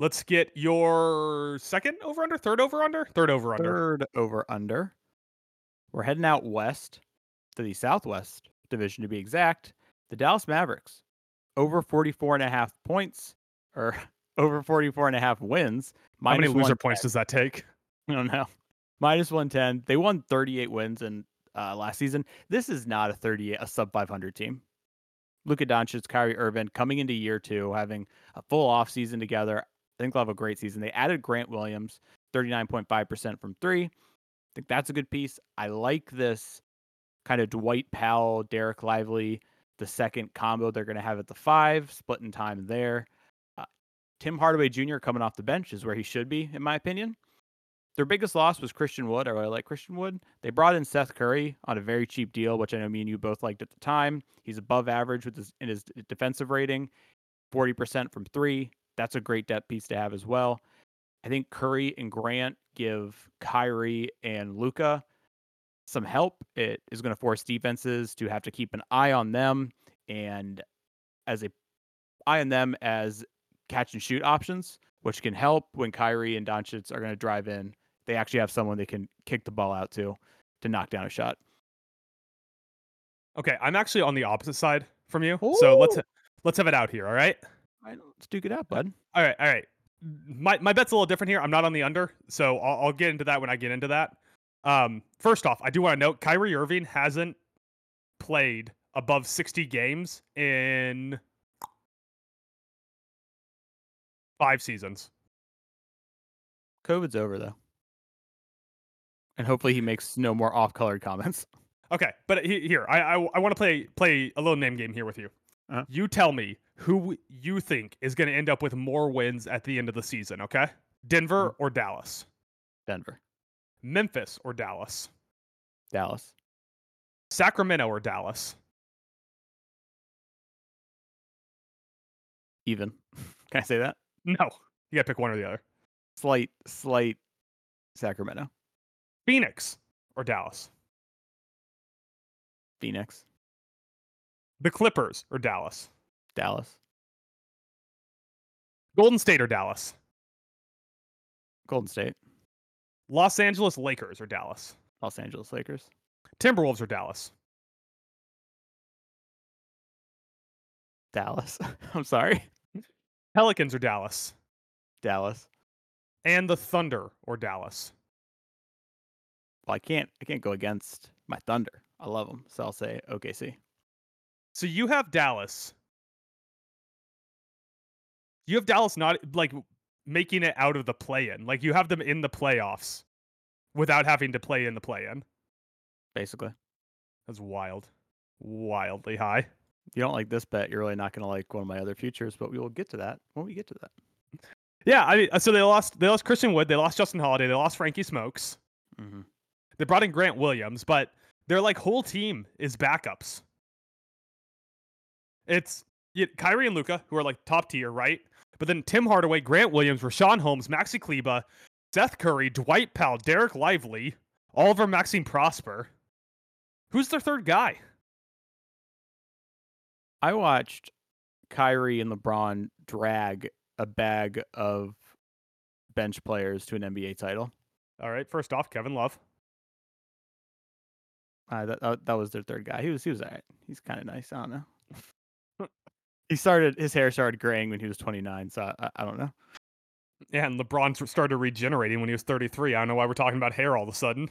Speaker 1: Let's get your second over under, third over under, third over under.
Speaker 2: Third over under. We're heading out west to the Southwest Division to be exact. The Dallas Mavericks over 44 and a half points or over 44 and a half wins.
Speaker 1: How many loser
Speaker 2: 110.
Speaker 1: points does that take?
Speaker 2: I don't know. Minus 110. They won 38 wins in uh, last season. This is not a 38, a sub 500 team. Luka Doncic, Kyrie Irving coming into year two, having a full off season together. I think they'll have a great season. They added Grant Williams, 39.5% from three. I think that's a good piece. I like this kind of Dwight Powell, Dereck Lively, the second combo they're going to have at the five, splitting time there. Uh, Tim Hardaway Jr. coming off the bench is where he should be, in my opinion. Their biggest loss was Christian Wood. I really like Christian Wood. They brought in Seth Curry on a very cheap deal, which I know me and you both liked at the time. He's above average with his in his defensive rating, 40% from three. That's a great depth piece to have as well. I think Curry and Grant give Kyrie and Luka some help. It is going to force defenses to have to keep an eye on them and as a eye on them as catch and shoot options, which can help when Kyrie and Doncic are going to drive in. They actually have someone they can kick the ball out to to knock down a shot.
Speaker 1: Okay, I'm actually on the opposite side from you. So let's let's have it out here, all right?
Speaker 2: Right, let's duke it out, bud.
Speaker 1: All right, all right. My my bet's a little different here. I'm not on the under, so I'll, I'll get into that when I get into that. Um, first off, I do want to note Kyrie Irving hasn't played above 60 games in five seasons.
Speaker 2: COVID's over though, and hopefully he makes no more off-colored comments.
Speaker 1: Okay, but he, here I I, I want to play play a little name game here with you.
Speaker 2: Uh-huh.
Speaker 1: You tell me who you think is going to end up with more wins at the end of the season. Okay, Denver mm-hmm. or Dallas,
Speaker 2: Denver,
Speaker 1: Memphis or Dallas,
Speaker 2: Dallas,
Speaker 1: Sacramento or Dallas,
Speaker 2: even. Can I say that?
Speaker 1: No, you got to pick one or the other.
Speaker 2: Slight, slight Sacramento,
Speaker 1: Phoenix or Dallas,
Speaker 2: Phoenix,
Speaker 1: the Clippers or Dallas,
Speaker 2: Dallas,
Speaker 1: Golden State or Dallas,
Speaker 2: Golden State,
Speaker 1: Los Angeles Lakers or Dallas,
Speaker 2: Los Angeles Lakers,
Speaker 1: Timberwolves or Dallas,
Speaker 2: Dallas. I'm sorry,
Speaker 1: Pelicans or Dallas,
Speaker 2: Dallas.
Speaker 1: and the Thunder or Dallas.
Speaker 2: Well, I can't, I can't go against my Thunder. I love them, so I'll say OKC.
Speaker 1: So you have Dallas. You have Dallas not like making it out of the play-in. Like you have them in the playoffs without having to play in the play-in.
Speaker 2: Basically,
Speaker 1: That's wild. Wildly high.
Speaker 2: you don't like this bet, you're really not going to like one of my other futures. But we will get to that when we get to that.
Speaker 1: Yeah, I mean, uh, so they lost. They lost Christian Wood. They lost Justin Holiday. They lost Frankie Smokes.
Speaker 2: Mm-hmm.
Speaker 1: They brought in Grant Williams, but their like whole team is backups. It's yeah, Kyrie and Luka who are like top tier, right? But then Tim Hardaway, Grant Williams, Richaun Holmes, Maxi Kleber, Seth Curry, Dwight Powell, Dereck Lively, Olivier-Maxence Prosper. Who's their third guy?
Speaker 2: I watched Kyrie and LeBron drag a bag of bench players to an NBA title.
Speaker 1: All right, first off, Kevin Love.
Speaker 2: Uh, that, that that was their third guy. He was he was alright. He's kind of nice. I don't know. he started his hair started graying when he was 29. So I, I don't know.
Speaker 1: Yeah, and LeBron started regenerating when he was 33. I don't know why we're talking about hair all of a sudden.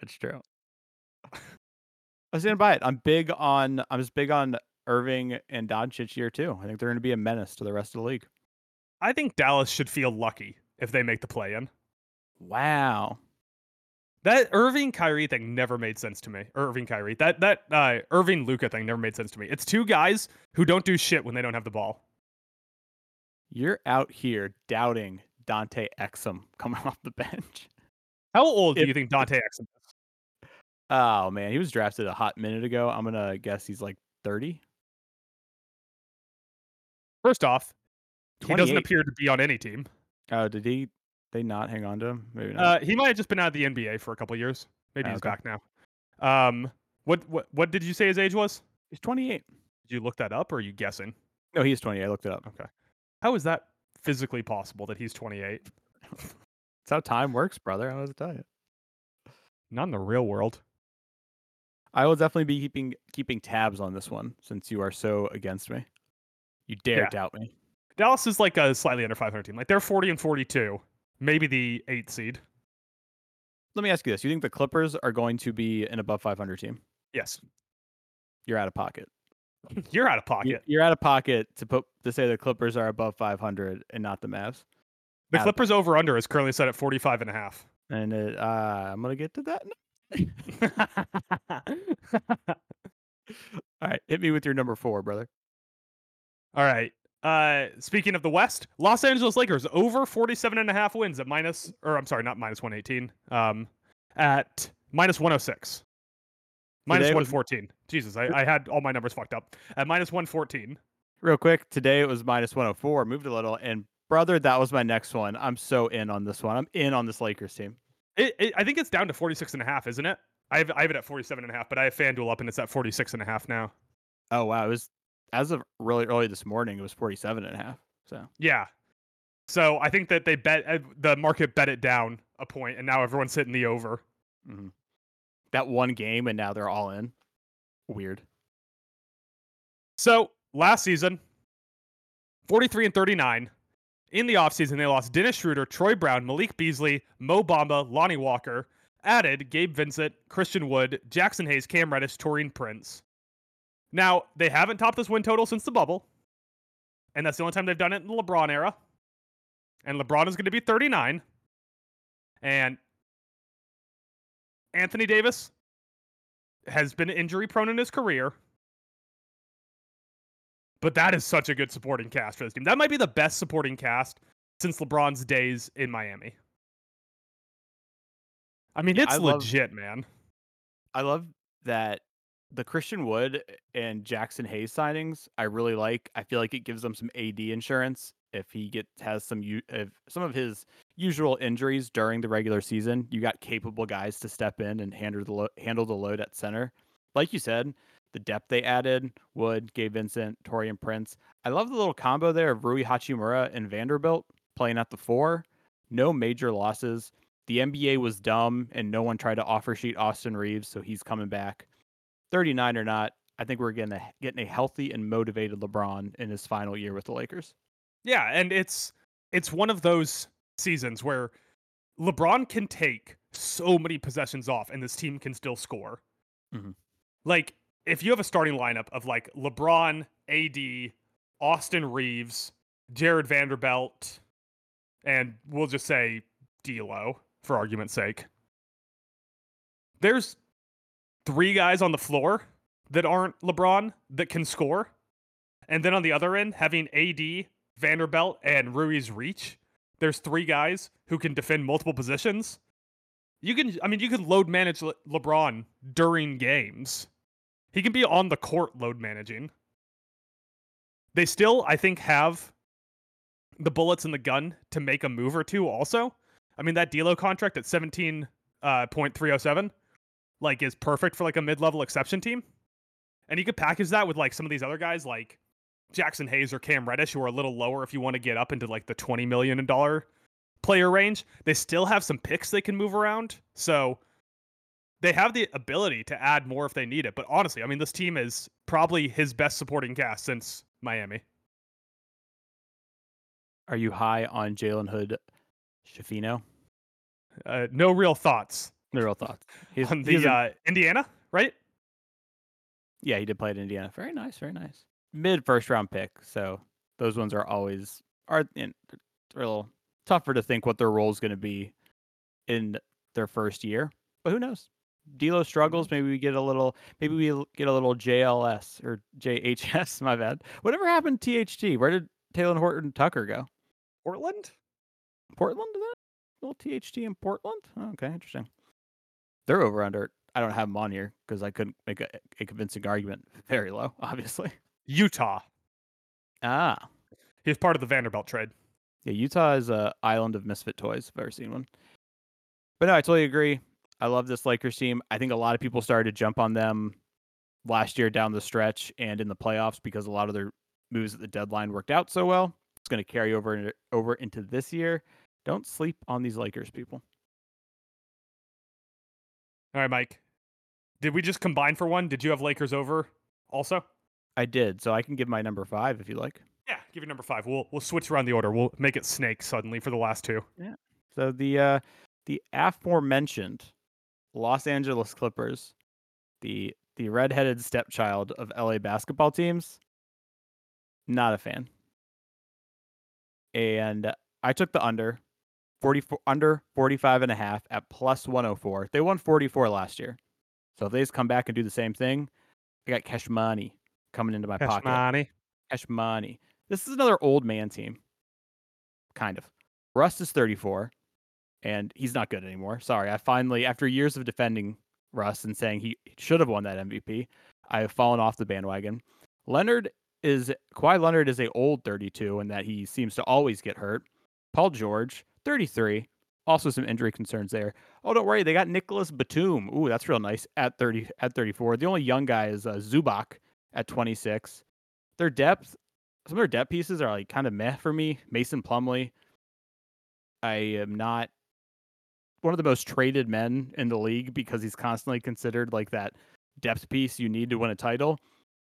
Speaker 2: That's true. I was gonna buy it. I'm big on I'm just big on Irving and Doncic here too. I think they're gonna be a menace to the rest of the league.
Speaker 1: I think Dallas should feel lucky if they make the play in.
Speaker 2: Wow.
Speaker 1: That Irving Kyrie thing never made sense to me. Irving Kyrie. That that uh, Irving Luka thing never made sense to me. It's two guys who don't do shit when they don't have the ball.
Speaker 2: You're out here doubting Dante Exum coming off the bench.
Speaker 1: How old do you think Dante Exum is?
Speaker 2: Oh man, he was drafted a hot minute ago. I'm gonna guess he's like 30.
Speaker 1: First off, he doesn't appear to be on any team.
Speaker 2: Oh, did he? They not hang on to him? Maybe not.
Speaker 1: Uh, he might have just been out of the NBA for a couple years. Maybe
Speaker 2: Ah,
Speaker 1: he's
Speaker 2: okay.
Speaker 1: back now. Um, what what what did you say his age was?
Speaker 2: he's 28.
Speaker 1: Did you look that up or are you guessing?
Speaker 2: No, he's 28. I looked it up. Okay.
Speaker 1: How is that physically possible that he's 28?
Speaker 2: That's how time works, brother. I was tell you.
Speaker 1: Not in the real world.
Speaker 2: I will definitely be keeping keeping tabs on this one since you are so against me. You dare
Speaker 1: Yeah.
Speaker 2: doubt me.
Speaker 1: Dallas is like a slightly under 500 team. Like they're 40 and 42, maybe the eighth seed.
Speaker 2: Let me ask you this: You think the Clippers are going to be an above 500 team?
Speaker 1: Yes,
Speaker 2: You're out of pocket.
Speaker 1: you're out of pocket.
Speaker 2: You're out of pocket to put to say the Clippers are above 500 and not the Mavs.
Speaker 1: The
Speaker 2: out
Speaker 1: Clippers over under is currently set at 45 and a half.
Speaker 2: And it, uh, I'm gonna get to that. All right, hit me with your number four, brother.
Speaker 1: All right. Uh, speaking of the West, Los Angeles Lakers over 47 and a half wins at minus, or I'm sorry, not minus 118, um, at minus 106. Minus
Speaker 2: Today was-
Speaker 1: 114. Jesus, I, I had all my numbers fucked up. At minus 114.
Speaker 2: Real quick, today it was minus 104. Moved a little, and brother, that was my next one. I'm so in on this one. I'm in on this Lakers team.
Speaker 1: It, it, I think it's down to 46 and a half, isn't it? I have, I have it at 47 and a half, but I have FanDuel up and it's at 46 and a half now.
Speaker 2: Oh wow, it was as of really early this morning. It was 47 and a half. So
Speaker 1: Yeah. So I think that they bet uh, the market bet it down a point, and now everyone's hitting the over.
Speaker 2: mhm. that one game, and now they're all in. Weird.
Speaker 1: So last season, 43 and 39. In the offseason, they lost Dennis Schroeder, Troy Brown, Malik Beasley, Mo Bamba, Lonnie Walker, added Gabe Vincent, Christian Wood, Jaxson Hayes, Cam Reddish, Taurean Prince. Now, they haven't topped this win total since the bubble. And that's the only time they've done it in the LeBron era. And LeBron is going to be 39. And Anthony Davis has been injury prone in his career. But that is such a good supporting cast for this team. That might be the best supporting cast since LeBron's days in Miami. I mean,
Speaker 2: Yeah,
Speaker 1: it's
Speaker 2: I love-
Speaker 1: legit, man.
Speaker 2: I love that the Christian Wood eh, and Jaxson Hayes signings. I really like. I feel like it gives them some AD insurance if he gets has some if some of his usual injuries during the regular season. You got capable guys to step in and handle the lo- handle the load at center. Like you said, the depth they added: Wood, Gabe Vincent, Taurean Prince. I love the little combo there of Rui Hachimura and Vanderbilt playing at the four. No major losses the NBA was dumb and no one tried to offer sheet Austin Reaves, so he's coming back. 39 or not, I think we're getting a, getting a healthy and motivated LeBron in his final year with the Lakers.
Speaker 1: Yeah, and it's it's one of those seasons where LeBron can take so many possessions off and this team can still score.
Speaker 2: Mhm.
Speaker 1: Like if you have a starting lineup of like LeBron, AD, Austin Reaves, Jared Vanderbilt, and we'll just say D'Lo for argument's sake, there's three guys on the floor that aren't LeBron that can score. And then on the other end, having AD, Vanderbilt, and Rui's reach, there's three guys who can defend multiple positions. You can, I mean, you can load manage Le- LeBron during games. He can be on the court load managing. They still, I think, have the bullets in the gun to make a move or two also. I mean, that D'Lo contract at 17.307, uh, like, is perfect for like a mid level exception team. And you could package that with like some of these other guys, like Jaxson Hayes or Cam Reddish, who are a little lower if you want to get up into like the twenty million dollar player range. They still have some picks they can move around, so they have the ability to add more if they need it. But honestly, I mean, this team is probably his best supporting cast since Miami.
Speaker 2: Are you high on Jalen Hood Schifino?
Speaker 1: Uh, no real thoughts
Speaker 2: real thoughts. He's,
Speaker 1: on
Speaker 2: he's
Speaker 1: the
Speaker 2: a-
Speaker 1: uh, Indiana, right?
Speaker 2: yeah, he did play at Indiana. Very nice, very nice. Mid first round pick. So those ones are always are in, they're a little tougher to think what their role is going to be in their first year. But who knows? D'Lo struggles. Maybe we get a little. Maybe we get a little JLS or JHS. My bad. Whatever happened to THT? Where did Taylor Horton Tucker go?
Speaker 1: Portland.
Speaker 2: Portland? Is that little THT in Portland? Oh, okay, interesting. They're over under. I don't have them on here because I couldn't make a, a convincing argument. Very low, obviously.
Speaker 1: Utah.
Speaker 2: Ah,
Speaker 1: He was part of the Vanderbilt trade.
Speaker 2: yeah. Utah is a island of misfit toys. If I've ever seen one. But no, I totally agree. I love this Lakers team. I think a lot of people started to jump on them last year down the stretch and in the playoffs because a lot of their moves at the deadline worked out so well. It's going to carry over over into this year. Don't sleep on these Lakers, people.
Speaker 1: All right, Mike. Did we just combine for one? Did you have Lakers over also?
Speaker 2: I did, so I can give my number five if you like.
Speaker 1: Yeah, give you number five. We'll we'll switch around the order. We'll make it snake suddenly for the last two. Yeah.
Speaker 2: So the uh, the aforementioned Los Angeles Clippers, the the redheaded stepchild of LA basketball teams, not a fan. And I took the under 44 under 45 and a half at plus 104. They won 44 last year. So if they just come back and do the same thing, I got cash money coming into my pocket.
Speaker 1: Money.
Speaker 2: Cash money. This is another old man team. Kind of. Russ is 34, and he's not good anymore. Sorry. I finally, after years of defending Russ and saying he should have won that MVP, I have fallen off the bandwagon. Leonard is Kawhi Leonard is a old 32 in that he seems to always get hurt. Paul George, 33. Also some injury concerns there. Oh, don't worry, they got Nicolas Batum. Ooh, that's real nice at 30 at 34. The only young guy is uh, Zubac at 26. Their depth, some of their depth pieces are like kind of meh for me. Mason Plumlee, I am not one of the most traded men in the league because he's constantly considered like that depth piece you need to win a title.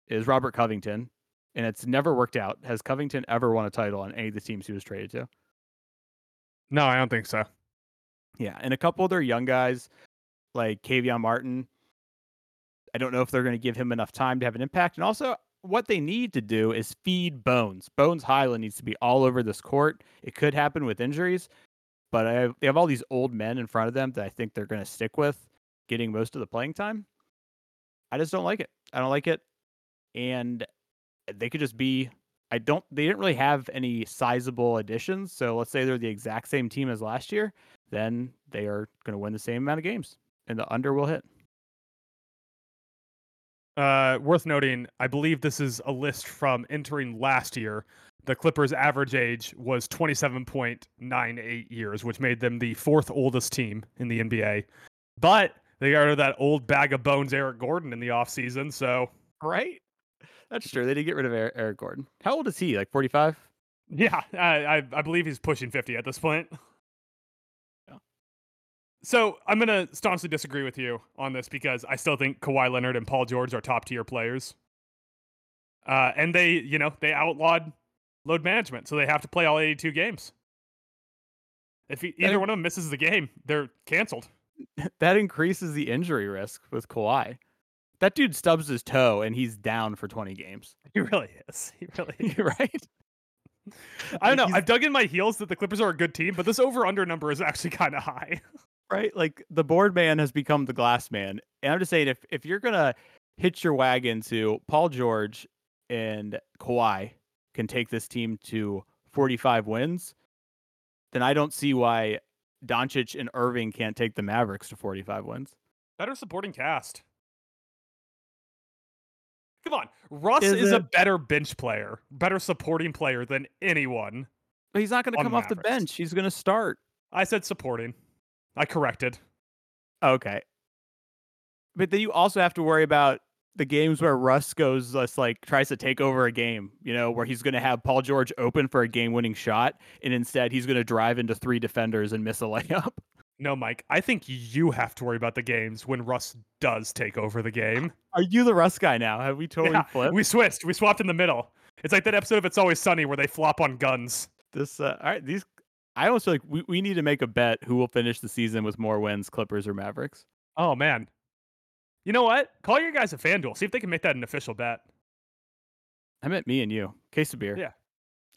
Speaker 2: Is Robert Covington, and it's never worked out. Has Covington ever won a title on any of the teams he was traded to?
Speaker 1: No, I don't think so.
Speaker 2: Yeah, and a couple of their young guys, like Kavion Martin, I don't know if they're going to give him enough time to have an impact. And also, what they need to do is feed Bones. Bones Hyland needs to be all over this court. It could happen with injuries, but have, they have all these old men in front of them that I think they're going to stick with getting most of the playing time. I just don't like it. I don't like it. And they could just be I don't they didn't really have any sizable additions. So let's say they're the exact same team as last year, then they are going to win the same amount of games and the under will hit.
Speaker 1: Uh, worth noting, I believe this is a list from entering last year. The Clippers' average age was 27.98 years, which made them the fourth oldest team in the NBA. But they got rid of that old bag of bones, Eric Gordon, in the offseason. So,
Speaker 2: Right? That's true. They did get rid of Eric, Gordon. How old is he? Like 45?
Speaker 1: yeah, I, I, believe he's pushing 50 at this point.
Speaker 2: Yeah.
Speaker 1: So I'm gonna staunchly disagree with you on this because I still think Kawhi Leonard and Paul George are top tier players. Uh, and they, you know, they outlawed load management, so they have to play all 82 games. If he, either one of them misses the game, they're canceled.
Speaker 2: that increases the injury risk with Kawhi That dude stubs his toe and he's down for 20 games.
Speaker 1: He really is. He really is.
Speaker 2: right?
Speaker 1: I don't know.
Speaker 2: He's-
Speaker 1: I've dug in my heels that the Clippers are a good team, but this over under number is actually kind of high.
Speaker 2: right? Like the board man has become the glass man. And I'm just saying, if if you're gonna hitch your wagon to Paul George and Kawhi can take this team to 45 wins, then I don't see why Doncic and Irving can't take the Mavericks to 45 wins.
Speaker 1: Better supporting cast. Come on. Russ
Speaker 2: Is
Speaker 1: is, a better bench player, better supporting player than anyone.
Speaker 2: But he's not gonna
Speaker 1: On
Speaker 2: come off the bench. He's gonna start.
Speaker 1: I said supporting. I corrected.
Speaker 2: Okay. But then you also have to worry about the games where Russ goes just like tries to take over a game, you know, where he's going to have Paul George open for a game-winning shot and instead he's going to drive into three defenders and miss a layup.
Speaker 1: No, Mike. I think you have to worry about the games when Russ does take over the game.
Speaker 2: Are you the Russ guy now? Have we totally
Speaker 1: Yeah,
Speaker 2: flipped
Speaker 1: We switched. We swapped in the middle. It's like that episode of It's Always Sunny where they flop on guns.
Speaker 2: this? Uh, all right, these. I almost feel like we, we need to make a bet who will finish the season with more wins, Clippers or Mavericks.
Speaker 1: Oh man. You know what? Call your guys a FanDuel. See if they can make that an official bet.
Speaker 2: I meant me and you. Case of beer.
Speaker 1: Yeah.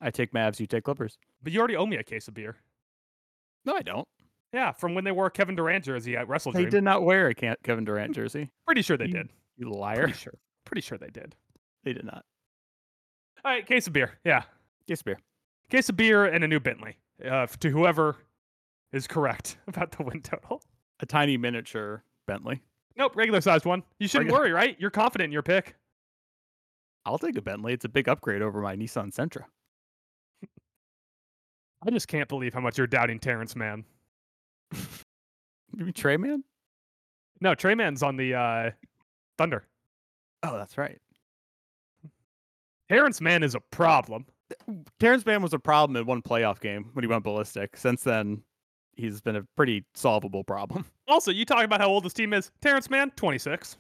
Speaker 2: I take Mavs, you take Clippers.
Speaker 1: But you already owe me a case of beer.
Speaker 2: No, I don't.
Speaker 1: Yeah, from when they wore a Kevin Durant jersey at Wrestle
Speaker 2: They did not wear a Kevin Durant jersey.
Speaker 1: Pretty sure they
Speaker 2: You-
Speaker 1: did.
Speaker 2: You liar.
Speaker 1: Pretty sure. Pretty sure they did.
Speaker 2: They did not.
Speaker 1: All right, case of beer. Yeah.
Speaker 2: Case of beer.
Speaker 1: Case of beer and a new Bentley. Uh, to whoever is correct about the win total.
Speaker 2: A tiny miniature Bentley.
Speaker 1: Nope, regular sized one. You shouldn't
Speaker 2: Regular-
Speaker 1: worry, right? You're confident in your pick.
Speaker 2: I'll take a Bentley. It's a big upgrade over my Nissan Sentra.
Speaker 1: I just can't believe how much you're doubting Terrence Mann.
Speaker 2: You mean Tre Mann?
Speaker 1: No, Tre Mann's on the uh, Thunder.
Speaker 2: Oh, that's right.
Speaker 1: Terrence Mann is a problem.
Speaker 2: Terrence Mann was a problem in one playoff game when he went ballistic. Since then, he's been a pretty solvable problem.
Speaker 1: Also, you talk about how old this team is. Terrence Mann, 26.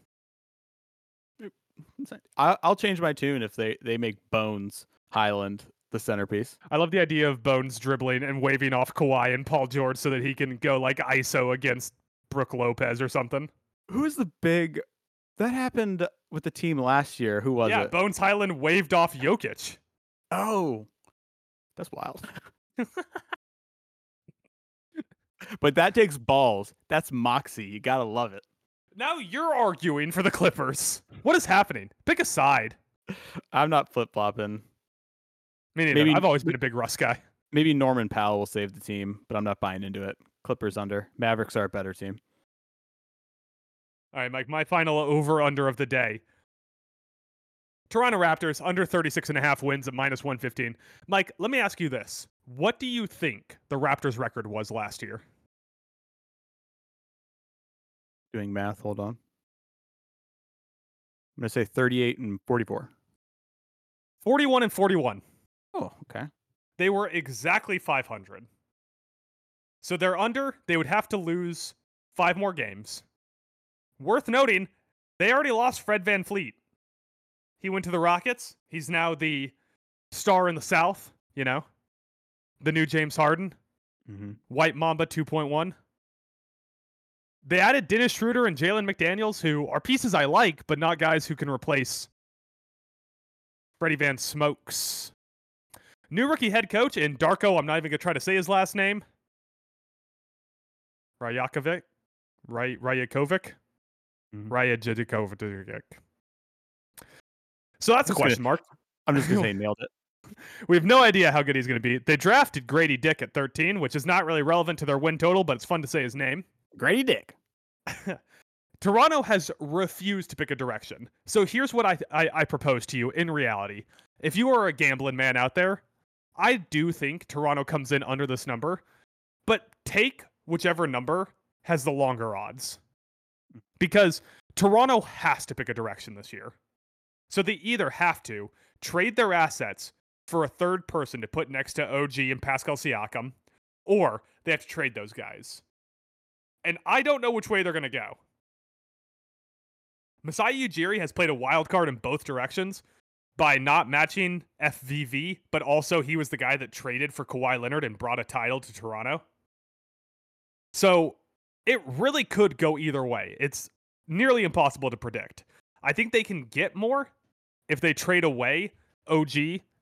Speaker 2: I, I'll change my tune if they, they make Bones Hyland the centerpiece.
Speaker 1: I love the idea of Bones dribbling and waving off Kawhi and Paul George so that he can go like ISO against Brook Lopez or something.
Speaker 2: Who's the big? That happened with the team last year. Who was
Speaker 1: yeah,
Speaker 2: it?
Speaker 1: Bones Hyland waved off Jokic.
Speaker 2: Oh, that's wild. but that takes balls. That's moxie. You gotta love it.
Speaker 1: Now you're arguing for the Clippers. What is happening? Pick a side.
Speaker 2: I'm not flip flopping.
Speaker 1: Me.
Speaker 2: Maybe-
Speaker 1: I've always been a big Russ guy.
Speaker 2: Maybe Norman Powell will save the team, but I'm not buying into it. Clippers under. Mavericks are a better team.
Speaker 1: All right, Mike, my final over under of the day. Toronto Raptors under 36 and a half wins at minus 115. Mike, let me ask you this. What do you think the Raptors record was last year?
Speaker 2: Doing math. Hold on. I'm gonna say 38 and 44.
Speaker 1: 41 and 41.
Speaker 2: Oh, okay.
Speaker 1: They were exactly 500. So they're under, they would have to lose five more games. Worth noting, they already lost Fred VanVleet. He went to the Rockets. He's now the star in the South, you know, the new James Harden,
Speaker 2: Mm-hmm.
Speaker 1: White Mamba 2.1. They added Dennis Schroeder and Jalen McDaniels, who are pieces I like, but not guys who can replace Freddie Van Smokes. New rookie head coach in Darko. I'm not even gonna try to say his last name. Rajakovic, Ray Rajakovic,
Speaker 2: Mhm.
Speaker 1: Rajakovic. So that's a
Speaker 2: Just gonna-
Speaker 1: question mark.
Speaker 2: I'm just gonna say nailed it.
Speaker 1: We have no idea how good he's going to be. They drafted Grady Dick at 13, which is not really relevant to their win total, but it's fun to say his name.
Speaker 2: Grady Dick.
Speaker 1: Toronto has refused to pick a direction. So here's what I, I I propose to you in reality. If you are a gambling man out there, I do think Toronto comes in under this number, but take whichever number has the longer odds. Because Toronto has to pick a direction this year. So they either have to trade their assets for a third person to put next to OG and Pascal Siakam, or they have to trade those guys. And I don't know which way they're going to go. Masai Ujiri has played a wild card in both directions by not matching FVV, but also he was the guy that traded for Kawhi Leonard and brought a title to Toronto. So it really could go either way. It's nearly impossible to predict. I think they can get more if they trade away OG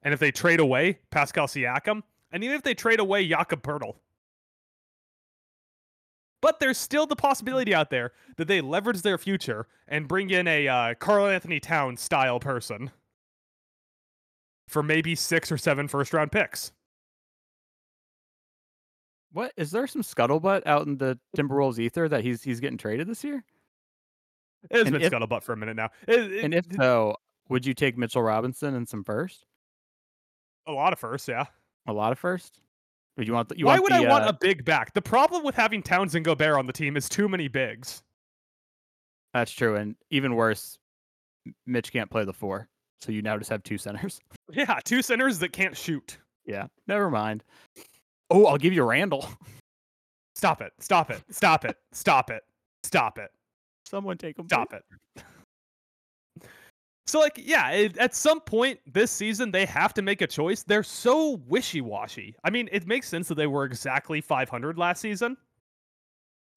Speaker 1: and if they trade away Pascal Siakam and even if they trade away Jakob Poeltl. But there's still the possibility out there that they leverage their future and bring in a uh, Karl-Anthony Towns style person for maybe six or seven first round picks.
Speaker 2: What is there some scuttlebutt out in the Timberwolves ether that he's he's getting traded this year?
Speaker 1: It's
Speaker 2: And
Speaker 1: been
Speaker 2: if-
Speaker 1: scuttlebutt for a minute now. It- it-
Speaker 2: And if so, would you take Mitchell Robinson and some first?
Speaker 1: a lot of firsts, yeah.
Speaker 2: A lot of first? Would you want the, you
Speaker 1: Why
Speaker 2: want
Speaker 1: would
Speaker 2: the,
Speaker 1: I want
Speaker 2: uh,
Speaker 1: a big back? The problem with having Towns and Gobert on the team is too many bigs.
Speaker 2: That's true, and even worse, Mitch can't play the four, so you now just have two centers.
Speaker 1: Yeah, two centers that can't shoot.
Speaker 2: yeah, never mind. Oh, I'll give you Randle.
Speaker 1: Stop it. Stop it. Stop it. Stop it. Stop it.
Speaker 2: Someone take him.
Speaker 1: Stop it. So, like, yeah, it, at some point this season, they have to make a choice. They're so wishy washy. I mean, it makes sense that they were exactly 500 last season.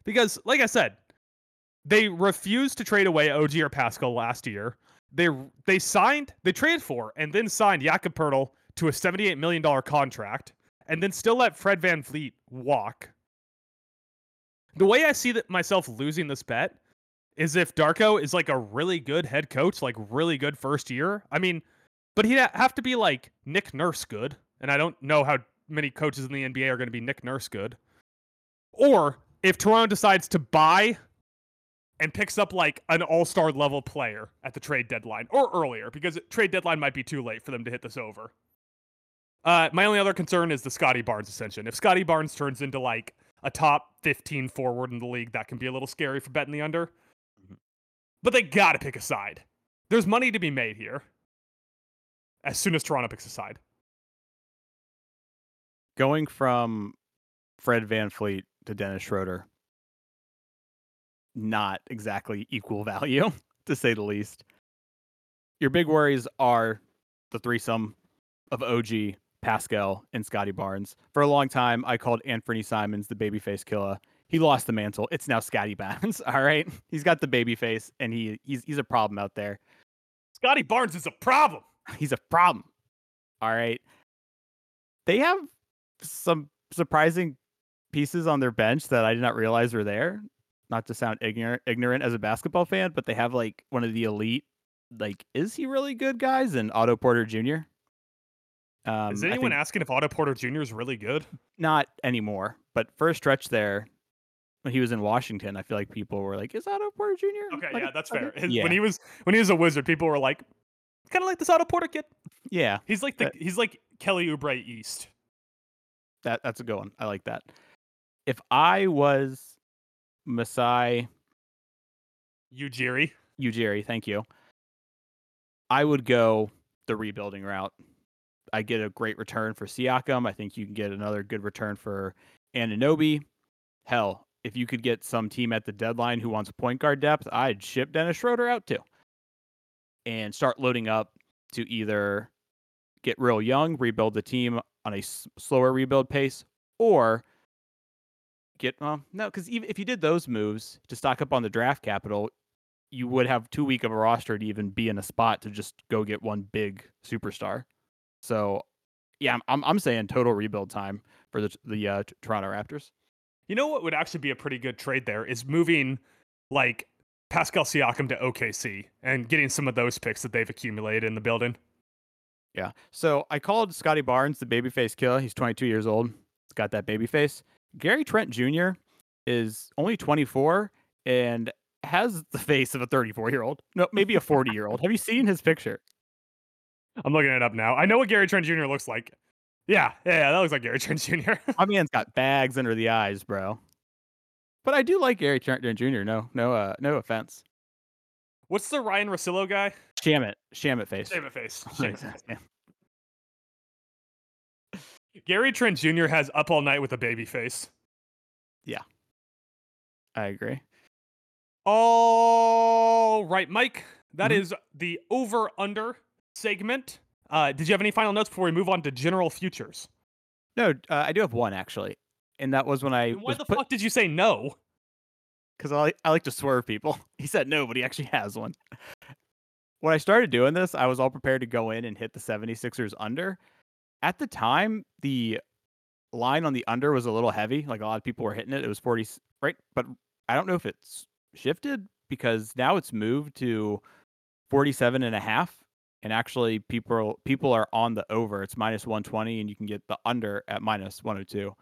Speaker 1: Because, like I said, they refused to trade away OG or Pascal last year. They they signed, they traded for, and then signed Jakob Poeltl to a $78 million contract, and then still let Fred VanVleet walk. The way I see that myself losing this bet is if Darko is like a really good head coach, like really good first year. I mean, but he'd have to be like Nick Nurse good, and I don't know how many coaches in the NBA are going to be Nick Nurse good. Or if Toronto decides to buy and picks up like an all-star level player at the trade deadline or earlier, because trade deadline might be too late for them to hit this over. Uh, my only other concern is the Scottie Barnes ascension. If Scottie Barnes turns into like a top 15 forward in the league, that can be a little scary for betting the under. But they got to pick a side. There's money to be made here. As soon as Toronto picks a side.
Speaker 2: Going from Fred VanVleet to Dennis Schroeder, not exactly equal value, to say the least. Your big worries are the threesome of OG, Pascal, and Scottie Barnes. For a long time, I called Anthony Simons the babyface killer. He lost the mantle. It's now Scottie Barnes. All right, he's got the baby face, and he he's he's a problem out there.
Speaker 1: Scottie Barnes is a problem.
Speaker 2: He's a problem. All right. They have some surprising pieces on their bench that I did not realize were there. Not to sound ignorant ignorant as a basketball fan, but they have like one of the elite, like, is he really good guys? And Otto Porter Jr. Um,
Speaker 1: is anyone
Speaker 2: think
Speaker 1: asking if Otto Porter Jr. is really good?
Speaker 2: not anymore, but for a stretch there, when he was in Washington, I feel like people were like, "Is Otto Porter Jr.?"
Speaker 1: Okay,
Speaker 2: like
Speaker 1: yeah, that's fair. His-
Speaker 2: Yeah,
Speaker 1: When he was when he was a wizard, people were like, kind of like this Otto Porter kid.
Speaker 2: yeah,
Speaker 1: He's like the
Speaker 2: That-
Speaker 1: he's like Kelly Oubre East.
Speaker 2: that that's a good one. I like that. If I was Masai
Speaker 1: Ujiri.
Speaker 2: Ujiri, thank you. I would go the rebuilding route. I get a great return for Siakam. I think you can get another good return for Anunoby. Hell, if you could get some team at the deadline who wants point guard depth, I'd ship Dennis Schroeder out too. And start loading up to either get real young, rebuild the team on a slower rebuild pace, or get well, no, because even if you did those moves to stock up on the draft capital, you would have too weak of a roster to even be in a spot to just go get one big superstar. So, yeah, I'm I'm, I'm saying total rebuild time for the the uh, Toronto Raptors.
Speaker 1: You know what would actually be a pretty good trade there is moving like Pascal Siakam to OKC and getting some of those picks that they've accumulated in the building.
Speaker 2: Yeah. So I called Scottie Barnes the babyface killer. He's 22 years old. He's got that baby face. Gary Trent Jr. is only 24 and has the face of a 34 year old. No, maybe a 40 year old. Have you seen his picture?
Speaker 1: I'm looking it up now. I know what Gary Trent Jr. looks like. Yeah, yeah, yeah, that looks like Gary Trent Jr.
Speaker 2: My man's got bags under the eyes, bro. But I do like Gary Trent Jr. No, no, uh, no offense.
Speaker 1: What's the Ryen Russillo guy?
Speaker 2: Shamit, Shamit face.
Speaker 1: Shave it face.
Speaker 2: Oh,
Speaker 1: Shave it face. Gary Trent Jr. has up all night with a baby face. Yeah.
Speaker 2: I agree.
Speaker 1: All right, Mike. That
Speaker 2: Mhm.
Speaker 1: is the over under segment. Uh, did you have any final notes before we move on to general futures?
Speaker 2: No, uh, I do have one actually, and that was when I
Speaker 1: And why
Speaker 2: was
Speaker 1: the
Speaker 2: put
Speaker 1: fuck did you say no?
Speaker 2: because I I like to swerve people. He said no, but he actually has one. when I started doing this, I was all prepared to go in and hit the 76ers under. At the time, the line on the under was a little heavy. Like a lot of people were hitting it. It was 40, right? But I don't know if it's shifted because now it's moved to 47 and a half. And actually, people people are on the over. It's minus 120, and you can get the under at minus 102.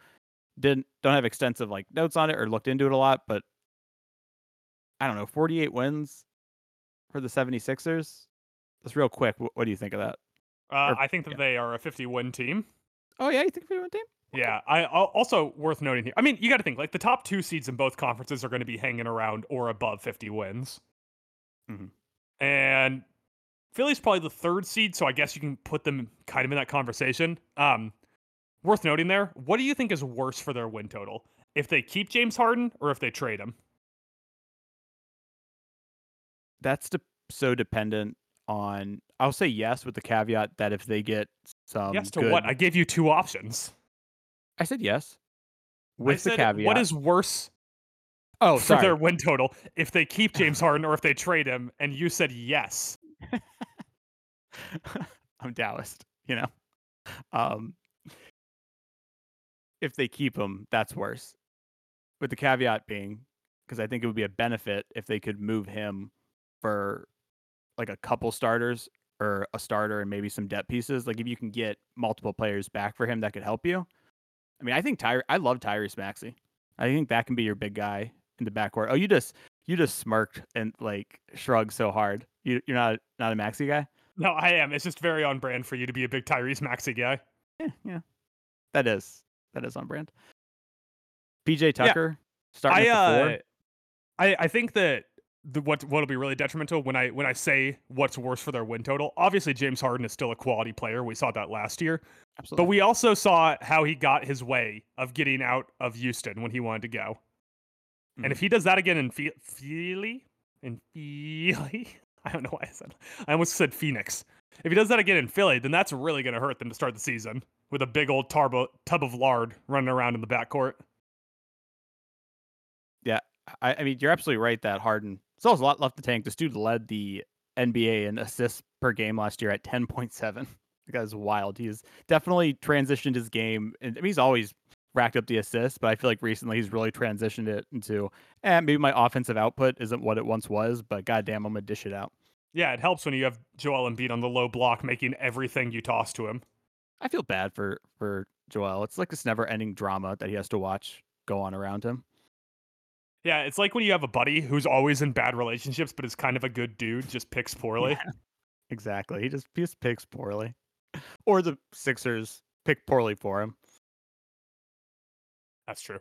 Speaker 2: Didn't don't have extensive like notes on it or looked into it a lot, but I don't know. 48 wins for the 76ers. That's real quick. What, what do you think of that?
Speaker 1: Uh,
Speaker 2: Or-
Speaker 1: I think that
Speaker 2: yeah.
Speaker 1: they are a 51 team.
Speaker 2: Oh yeah, you think 51 team?
Speaker 1: Yeah, I also worth noting here. I mean, you got to think like the top two seeds in both conferences are going to be hanging around or above 50 wins,
Speaker 2: Mhm.
Speaker 1: and Philly's probably the third seed, so I guess you can put them kind of in that conversation. Um, worth noting there. What do you think is worse for their win total if they keep James Harden or if they trade him?
Speaker 2: That's de- so dependent on. I'll say yes with the caveat that if they get some.
Speaker 1: yes to
Speaker 2: good-
Speaker 1: what? I gave you two options.
Speaker 2: I said yes.
Speaker 1: I
Speaker 2: With the caveat.
Speaker 1: what is worse
Speaker 2: oh
Speaker 1: for
Speaker 2: sorry.
Speaker 1: their win total if they keep James Harden or if they trade him? And you said yes.
Speaker 2: I'm Taoist, you know. Um, if they keep him, that's worse. With the caveat being, because I think it would be a benefit if they could move him for like a couple starters or a starter and maybe some depth pieces. Like if you can get multiple players back for him, that could help you. I mean, I think Tyre. I love Tyrese Maxey. I think that can be your big guy in the backcourt. Oh, you just you just smirked and like shrugged so hard. You, you're not not a Maxey guy.
Speaker 1: No, I am. It's just very on brand for you to be a big Tyrese Maxey guy.
Speaker 2: Yeah, yeah. That is that is on brand. PJ Tucker starting
Speaker 1: I
Speaker 2: at the four.
Speaker 1: uh, I I think that the what what'll be really detrimental when I when I say what's worse for their win total. Obviously, James Harden is still a quality player. We saw that last year,
Speaker 2: Absolutely.
Speaker 1: but we also saw how he got his way of getting out of Houston when he wanted to go. And
Speaker 2: Mhm.
Speaker 1: if he does that again in Fe- Philly, in Philly, I don't know why I said. I almost said Phoenix. If he does that again in Philly, then that's really going to hurt them to start the season with a big old tarbo, tub of lard running around in the backcourt.
Speaker 2: Yeah, I, I mean, you're absolutely right that Harden still has a lot left to tank. This dude led the NBA in assists per game last year at 10.7. The guy's wild. He's definitely transitioned his game, and I mean, he's always racked up the assists, but I feel like recently he's really transitioned it into, eh, maybe my offensive output isn't what it once was, but goddamn, I'm gonna dish it out.
Speaker 1: Yeah, it helps when you have Joel Embiid on the low block making everything you toss to him.
Speaker 2: I feel bad for for Joel. It's like this never-ending drama that he has to watch go on around him.
Speaker 1: Yeah, it's like when you have a buddy who's always in bad relationships but is kind of a good dude, just picks poorly.
Speaker 2: Yeah, exactly. He just he just picks poorly, or the Sixers pick poorly for him.
Speaker 1: That's true.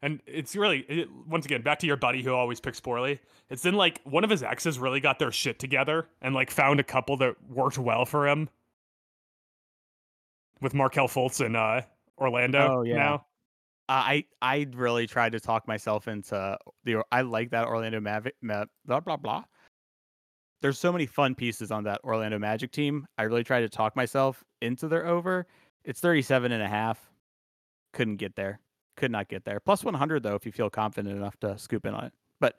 Speaker 1: And it's really, it, once again, back to your buddy who always picks poorly. It's then like one of his exes really got their shit together and like found a couple that worked well for him with Markelle Fultz in uh, Orlando
Speaker 2: Oh, yeah.
Speaker 1: now.
Speaker 2: I I really tried to talk myself into the. I like that Orlando Magic. Ma- blah blah blah. There's so many fun pieces on that Orlando Magic team. I really tried to talk myself into their over. It's 37 and a half. Couldn't get there. Could not get there. Plus 100 though, if you feel confident enough to scoop in on it. But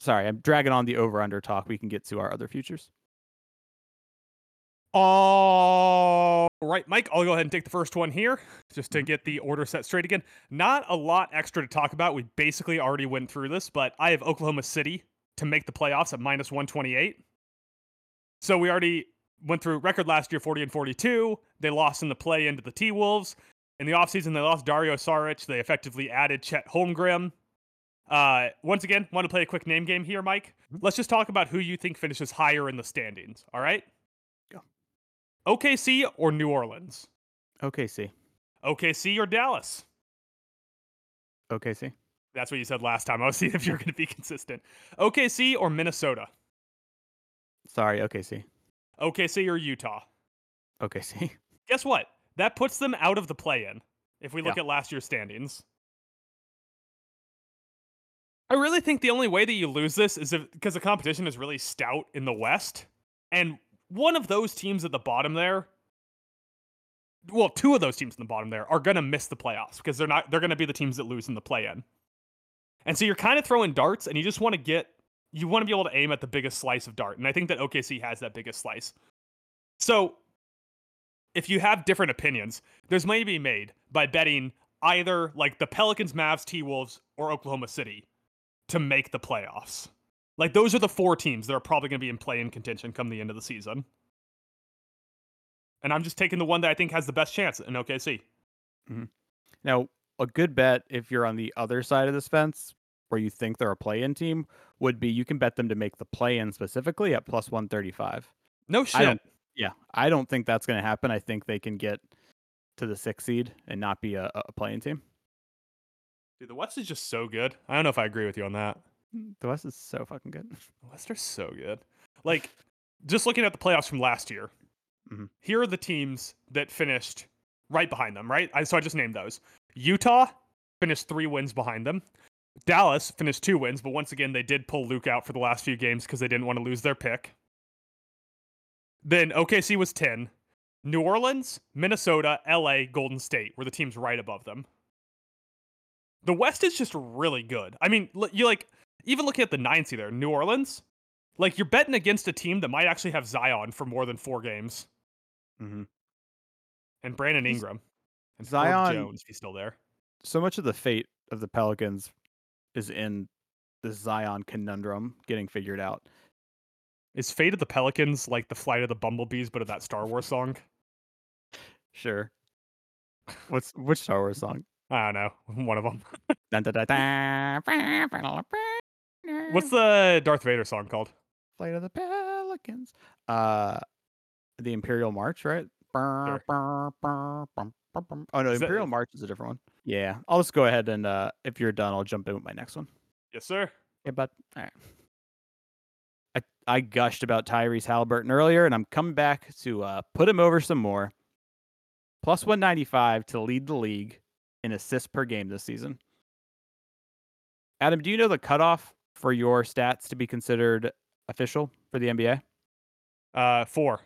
Speaker 2: sorry, I'm dragging on the over under talk. We can get to our other futures.
Speaker 1: All right, Mike, I'll go ahead and take the first one here just
Speaker 2: Mm-hmm.
Speaker 1: to get the order set straight again. Not a lot extra to talk about. We basically already went through this, but I have Oklahoma City to make the playoffs at minus 128. So we already went through record last year 40 and 42. They lost in the play into the T Wolves. In the offseason, they lost Dario Saric. They effectively added Chet Holmgren. Uh, once again, want to play a quick name game here, Mike?
Speaker 2: Mhm.
Speaker 1: Let's just talk about who you think finishes higher in the standings. All right? OKC or New Orleans?
Speaker 2: OKC.
Speaker 1: OKC or Dallas?
Speaker 2: OKC.
Speaker 1: That's what you said last time. I was seeing if you're going to be consistent. OKC or Minnesota?
Speaker 2: Sorry, OKC.
Speaker 1: OKC or Utah?
Speaker 2: OKC.
Speaker 1: Guess what? That puts them out of the play in if we look
Speaker 2: Yeah.
Speaker 1: at last year's standings. I really think the only way that you lose this is if because the competition is really stout in the West. And one of those teams at the bottom there, well, two of those teams in the bottom there are going to miss the playoffs because they're not they're going to be the teams that lose in the play in. And so you're kind of throwing darts and you just want to get you want to be able to aim at the biggest slice of dart, and I think that OKC has that biggest slice. So, if you have different opinions, there's money to be made by betting either like the Pelicans, Mavs, T Wolves, or Oklahoma City to make the playoffs. Like those are the four teams that are probably going to be in play in contention come the end of the season. And I'm just taking the one that I think has the best chance in OKC. Mm-hmm.
Speaker 2: Now, a good bet if you're on the other side of this fence, where you think they're a play-in team, would be you can bet them to make the play-in specifically at plus one thirty-five.
Speaker 1: No shit.
Speaker 2: don't- Yeah, I don't think that's going to happen. I think they can get to the sixth seed and not be a, a playing team.
Speaker 1: Dude, the West is just so good. I don't know if I agree with you on that.
Speaker 2: The West is so fucking good.
Speaker 1: The West are so good. Like, just looking at the playoffs from last year,
Speaker 2: Mhm.
Speaker 1: here are the teams that finished right behind them, right? I, so I just named those. Utah finished three wins behind them. Dallas finished two wins, but once again, they did pull Luka out for the last few games because they didn't want to lose their pick. Then OKC was 10. New Orleans, Minnesota, LA, Golden State were the teams right above them. The West is just really good. I mean, you like even looking at the nine seed there, New Orleans, like you're betting against a team that might actually have Zion for more than four games
Speaker 2: Mm-hmm.
Speaker 1: and Brandon Ingram and
Speaker 2: Zion-
Speaker 1: Jones if he's still there.
Speaker 2: So much of the fate of the Pelicans is in the Zion conundrum getting figured out.
Speaker 1: Is Fate of the Pelicans like the Flight of the Bumblebees, but of that Star Wars song?
Speaker 2: Sure. What's which Star Wars song?
Speaker 1: I don't know, one of them. What's the Darth Vader song called?
Speaker 2: Flight of the Pelicans? Uh, the Imperial March, right? Oh no,
Speaker 1: Is that-
Speaker 2: Imperial March is a different one. Yeah, I'll just go ahead and uh, if you're done, I'll jump in with my next one.
Speaker 1: Yes, sir.
Speaker 2: Yeah, but all right. I I gushed about Tyrese Halliburton earlier, and I'm coming back to uh, put him over some more. Plus 195 to lead the league in assists per game this season. Adam, do you know the cutoff for your stats to be considered official for the NBA?
Speaker 1: Uh, four.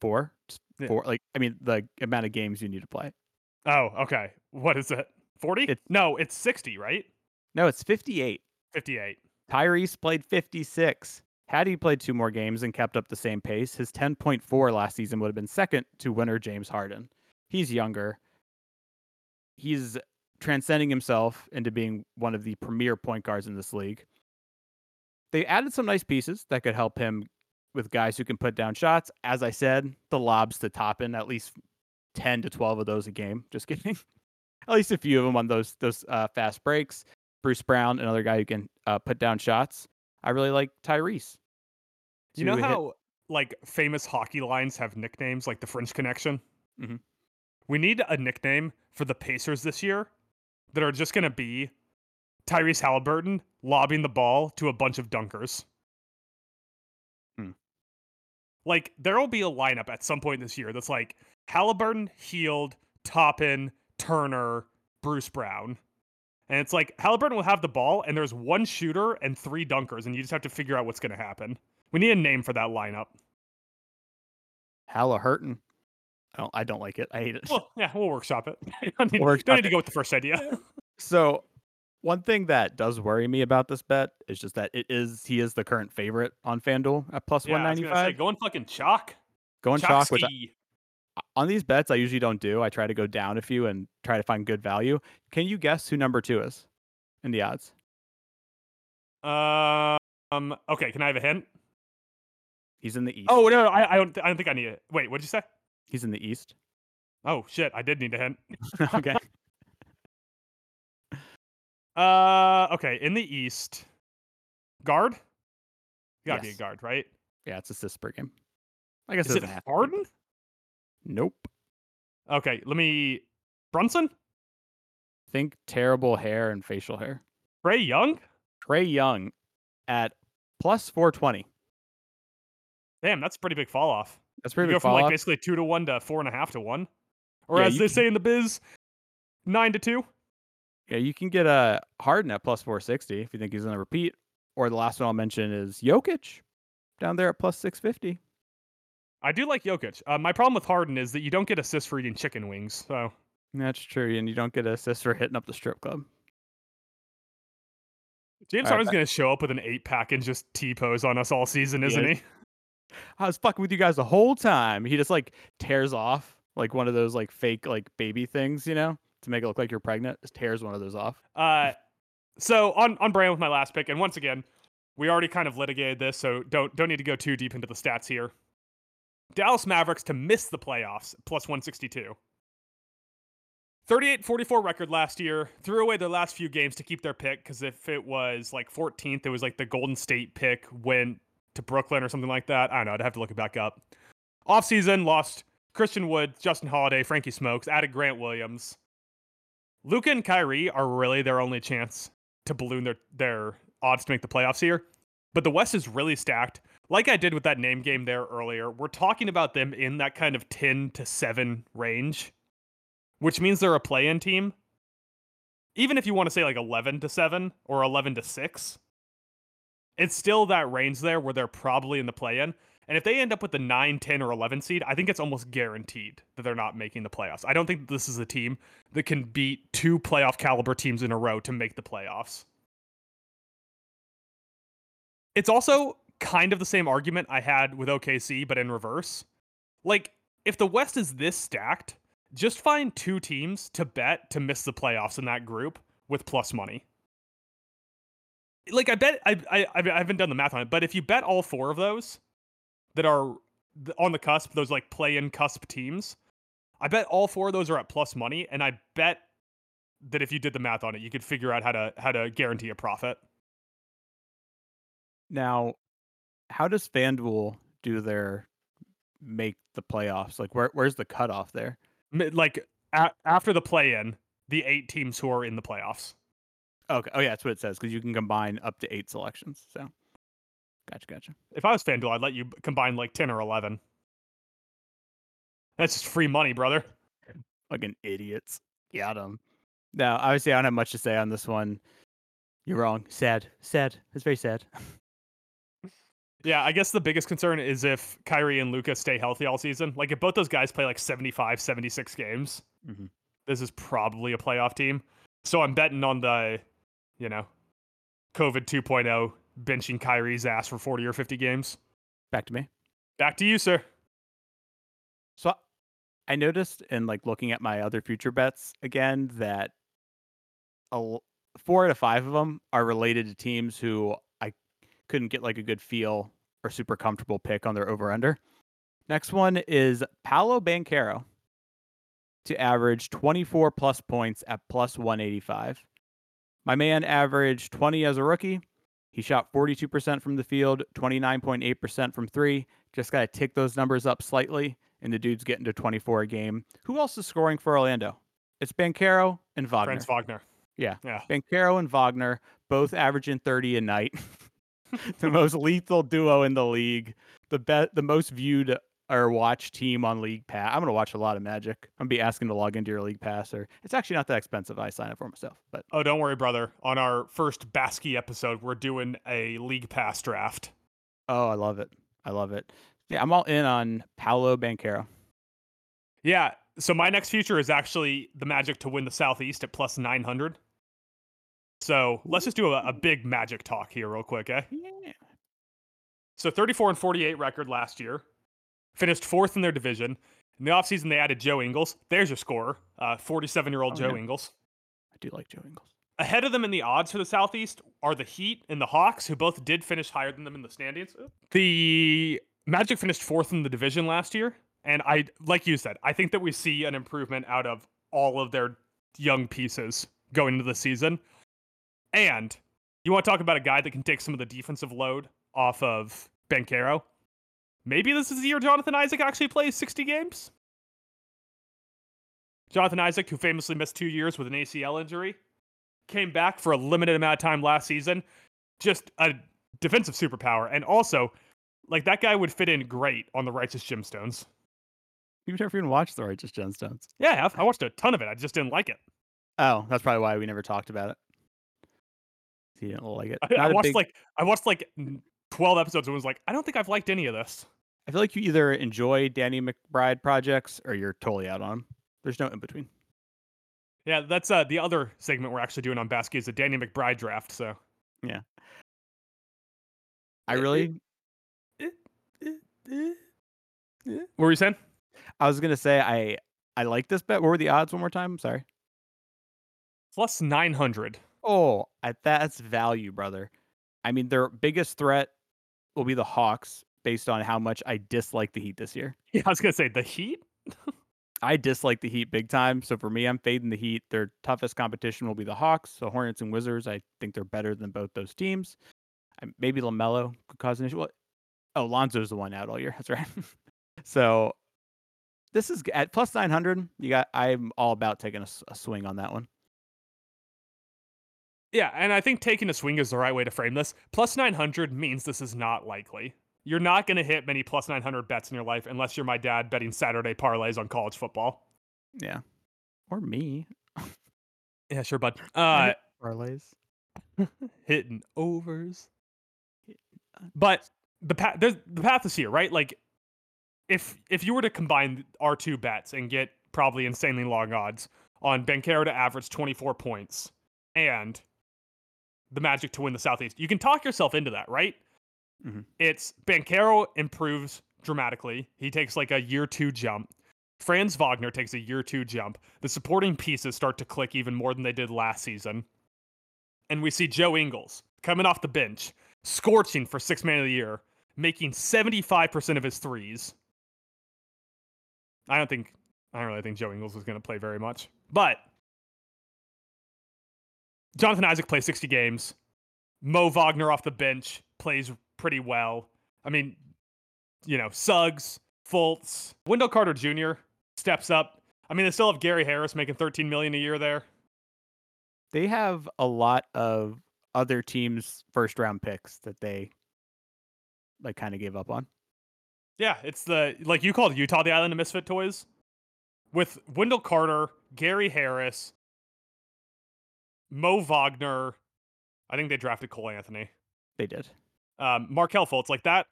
Speaker 2: Four, Just
Speaker 1: Yeah.
Speaker 2: four. Like I mean, the amount of games you need to play.
Speaker 1: Oh, okay. What is it? Forty?
Speaker 2: It's-
Speaker 1: No, it's sixty, right?
Speaker 2: No, it's 58.
Speaker 1: Fifty-eight.
Speaker 2: Tyrese played 56. Had he played two more games and kept up the same pace, his 10.4 last season would have been second to winner James Harden. He's younger. He's transcending himself into being one of the premier point guards in this league. They added some nice pieces that could help him with guys who can put down shots. As I said, the lobs to top in at least 10 to 12 of those a game. Just kidding. at least a few of them on those those uh, fast breaks. Bruce Brown, another guy who can uh, put down shots. I really like Tyrese.
Speaker 1: You know
Speaker 2: to hit-
Speaker 1: how like famous hockey lines have nicknames, like the French Connection.
Speaker 2: Mhm.
Speaker 1: We need a nickname for the Pacers this year that are just gonna be Tyrese Halliburton lobbing the ball to a bunch of dunkers.
Speaker 2: Hmm.
Speaker 1: Like there will be a lineup at some point this year that's like Halliburton, Hield, Toppin, Turner, Bruce Brown. And it's like Halliburton will have the ball, and there's one shooter and three dunkers, and you just have to figure out what's going to happen. We need a name for that lineup.
Speaker 2: Halliburton. I don't. I don't like it. I hate it.
Speaker 1: Well, yeah, we'll workshop it. You don't need,
Speaker 2: Workshop
Speaker 1: don't need to go with the first idea.
Speaker 2: So, one thing that does worry me about this bet is just that it is he is the current favorite on FanDuel at plus
Speaker 1: yeah,
Speaker 2: one
Speaker 1: I gonna say,
Speaker 2: five.
Speaker 1: going fucking chalk.
Speaker 2: Going chalk, which on these bets I usually don't do. I try to go down a few and try to find good value. Can you guess who number two is in the odds?
Speaker 1: Um. Okay, can I have a hint?
Speaker 2: He's in the east.
Speaker 1: Oh no, no I, I don't. I don't think I need it. Wait, what did you say?
Speaker 2: He's in the east.
Speaker 1: Oh shit, I did need a hint.
Speaker 2: okay.
Speaker 1: Uh. Okay, in the east, guard. You Gotta be a guard, right?
Speaker 2: Yeah, it's assists per game. I guess
Speaker 1: Is it
Speaker 2: have.
Speaker 1: Harden?
Speaker 2: Nope.
Speaker 1: Okay, let me. Brunson.
Speaker 2: Think terrible hair and facial hair.
Speaker 1: Trae Young.
Speaker 2: Trae Young at plus 420.
Speaker 1: Damn, that's a pretty big fall off.
Speaker 2: That's
Speaker 1: You
Speaker 2: pretty
Speaker 1: go from like
Speaker 2: off.
Speaker 1: basically two to one to four and a half to one, or
Speaker 2: Yeah,
Speaker 1: as they
Speaker 2: can-
Speaker 1: say in the biz, nine to two.
Speaker 2: Yeah, you can get a Harden at plus 460 if you think he's going to repeat. Or the last one I'll mention is Jokic down there at plus 650.
Speaker 1: I do like Jokic. Uh, my problem with Harden is that you don't get assists for eating chicken wings. So
Speaker 2: That's true. And you don't get an assist for hitting up the strip club.
Speaker 1: James
Speaker 2: right,
Speaker 1: Harden's gonna show up with an eight pack and just T pose on us all season, isn't
Speaker 2: is.
Speaker 1: he?
Speaker 2: I was fucking with you guys the whole time. He just like tears off like one of those like fake like baby things, you know, to make it look like you're pregnant. Just tears one of those off.
Speaker 1: Uh, so on on brand with my last pick, and once again, we already kind of litigated this, so don't don't need to go too deep into the stats here. Dallas Mavericks to miss the playoffs plus 162. 38-44 record last year. Threw away their last few games to keep their pick because if it was like 14th, it was like the Golden State pick went to Brooklyn or something like that. I don't know. I'd have to look it back up. Offseason lost Christian Wood, Justin Holiday, Frankie Smokes, added Grant Williams. Luka and Kyrie are really their only chance to balloon their their odds to make the playoffs here. But the West is really stacked. Like I did with that name game there earlier, we're talking about them in that kind of 10 to 7 range, which means they're a play-in team. Even if you want to say like 11 to 7 or 11 to 6, it's still that range there where they're probably in the play-in. And if they end up with the 9, 10, or 11 seed, I think it's almost guaranteed that they're not making the playoffs. I don't think this is a team that can beat two playoff caliber teams in a row to make the playoffs. It's also kind of the same argument I had with OKC, but in reverse. Like, if the West is this stacked, just find two teams to bet to miss the playoffs in that group with plus money. Like, I bet I, I I haven't done the math on it, but if you bet all four of those that are on the cusp, those like play-in cusp teams, I bet all four of those are at plus money, and I bet that if you did the math on it, you could figure out how to how to guarantee a profit.
Speaker 2: Now, how does FanDuel do their make the playoffs? Like where where's the cutoff there?
Speaker 1: Like a- after the play-in, the eight teams who are in the playoffs.
Speaker 2: Okay. Oh yeah, that's what it says because you can combine up to eight selections. So, gotcha, gotcha.
Speaker 1: If I was FanDuel, I'd let you combine like ten or eleven. That's just free money, brother.
Speaker 2: Fucking idiots. Got 'em. Now, obviously, I don't have much to say on this one. You're wrong. Sad. Sad. It's very sad.
Speaker 1: Yeah, I guess the biggest concern is if Kyrie and Luka stay healthy all season. Like if both those guys play like 75, 76 games,
Speaker 2: Mhm.
Speaker 1: this is probably a playoff team. So I'm betting on the, you know, COVID 2.0 benching Kyrie's ass for 40 or 50 games.
Speaker 2: Back to me.
Speaker 1: Back to you, sir.
Speaker 2: So I noticed in like looking at my other future bets again that a, four out of five of them are related to teams who I couldn't get like a good feel or super comfortable pick on their over under. Next one is Paolo Banchero to average 24 plus points at plus 185. My man averaged 20 as a rookie. He shot 42% from the field, 29.8% from three. Just got to tick those numbers up slightly and the dude's getting to 24 a game. Who else is scoring for Orlando? It's Banchero and Wagner.
Speaker 1: Franz Wagner.
Speaker 2: Yeah.
Speaker 1: Yeah.
Speaker 2: Banchero and Wagner both averaging 30 a night. the most lethal duo in the league. The be- the most viewed or watch team on League Pass. I'm gonna watch a lot of Magic. I'm gonna be asking to log into your League Pass, or it's actually not that expensive. I sign up for myself, but
Speaker 1: Oh, don't worry, brother. On our first Basky episode, we're doing a league pass draft.
Speaker 2: oh, I love it. I love it. Yeah, I'm all in on Paolo Banchero.
Speaker 1: Yeah. So my next future is actually the Magic to win the Southeast at plus 900. So let's just do a, a big Magic talk here, real quick, eh?
Speaker 2: Yeah.
Speaker 1: So 34 and 48 record last year. Finished fourth in their division. In the offseason, they added Joe Ingles. There's your scorer, uh, 47 year old
Speaker 2: Oh,
Speaker 1: Joe
Speaker 2: yeah.
Speaker 1: Ingles.
Speaker 2: I do like Joe Ingles.
Speaker 1: Ahead of them in the odds for the Southeast are the Heat and the Hawks, who both did finish higher than them in the standings. The Magic finished fourth in the division last year. And I, like you said, I think that we see an improvement out of all of their young pieces going into the season. And you want to talk about a guy that can take some of the defensive load off of Banchero? Maybe this is the year Jonathan Isaac actually plays 60 games. Jonathan Isaac, who famously missed two years with an ACL injury, came back for a limited amount of time last season. Just a defensive superpower. And also, like that guy would fit in great on the Righteous Gemstones.
Speaker 2: You've never even watched The Righteous Gemstones.
Speaker 1: Yeah, I have. I watched a ton of it. I just didn't like it.
Speaker 2: Oh, that's probably why we never talked about it. He didn't like it.
Speaker 1: I, I watched
Speaker 2: big-
Speaker 1: like I watched like 12 episodes and was like, I don't think I've liked any of this.
Speaker 2: I feel like you either enjoy Danny McBride projects or you're totally out on them. There's no in between.
Speaker 1: Yeah, that's uh the other segment we're actually doing on Basket is the Danny McBride draft. So
Speaker 2: Yeah. I
Speaker 1: It- it-
Speaker 2: really eh,
Speaker 1: What were you saying?
Speaker 2: I was gonna say I I like this bet. What were the odds one more time? Sorry.
Speaker 1: Plus 900.
Speaker 2: Oh, I, that's value, brother. I mean, their biggest threat will be the Hawks, based on how much I dislike the Heat this year.
Speaker 1: Yeah, I was going to say the Heat.
Speaker 2: I dislike the Heat big time. So for me, I'm fading the Heat. Their toughest competition will be the Hawks. So Hornets and Wizards, I think they're better than both those teams. I, maybe Lamelo could cause an issue. What? Oh, Lonzo's the one out all year. That's right. so this is at plus 900. You got. I'm all about taking a swing on that one.
Speaker 1: Yeah, and I think taking a swing is the right way to frame this. Plus 900 means this is not likely. You're not going to hit many plus 900 bets in your life unless you're my dad betting Saturday parlays on college football.
Speaker 2: Yeah. Or me.
Speaker 1: Yeah, sure, bud. Uh,
Speaker 2: parlays.
Speaker 1: hitting overs.
Speaker 2: uh,
Speaker 1: But the path, there's the path is here, right? Like, if if you were to combine our two bets and get probably insanely long odds on Banchero to average 24 points and the Magic to win the Southeast, you can talk yourself into that, right?
Speaker 2: Mhm.
Speaker 1: It's Banchero improves dramatically. He takes like a year two jump. Franz Wagner takes a year two jump. The supporting pieces start to click even more than they did last season. And we see Joe Ingles coming off the bench, scorching for six man of the year, making 75% of his threes. I don't think I don't really think Joe Ingles is going to play very much. But Jonathan Isaac plays 60 games. Mo Wagner off the bench plays pretty well. I mean, you know, Suggs, Fultz, Wendell Carter Jr. steps up. I mean, they still have Gary Harris making 13 million a year there.
Speaker 2: They have a lot of other teams' first round picks that they like kind of gave up on.
Speaker 1: Yeah, it's the like you called Utah the island of misfit toys. With Wendell Carter, Gary Harris, Mo Wagner. I think they drafted Cole Anthony.
Speaker 2: They did.
Speaker 1: Um, Markelle Fultz, like that.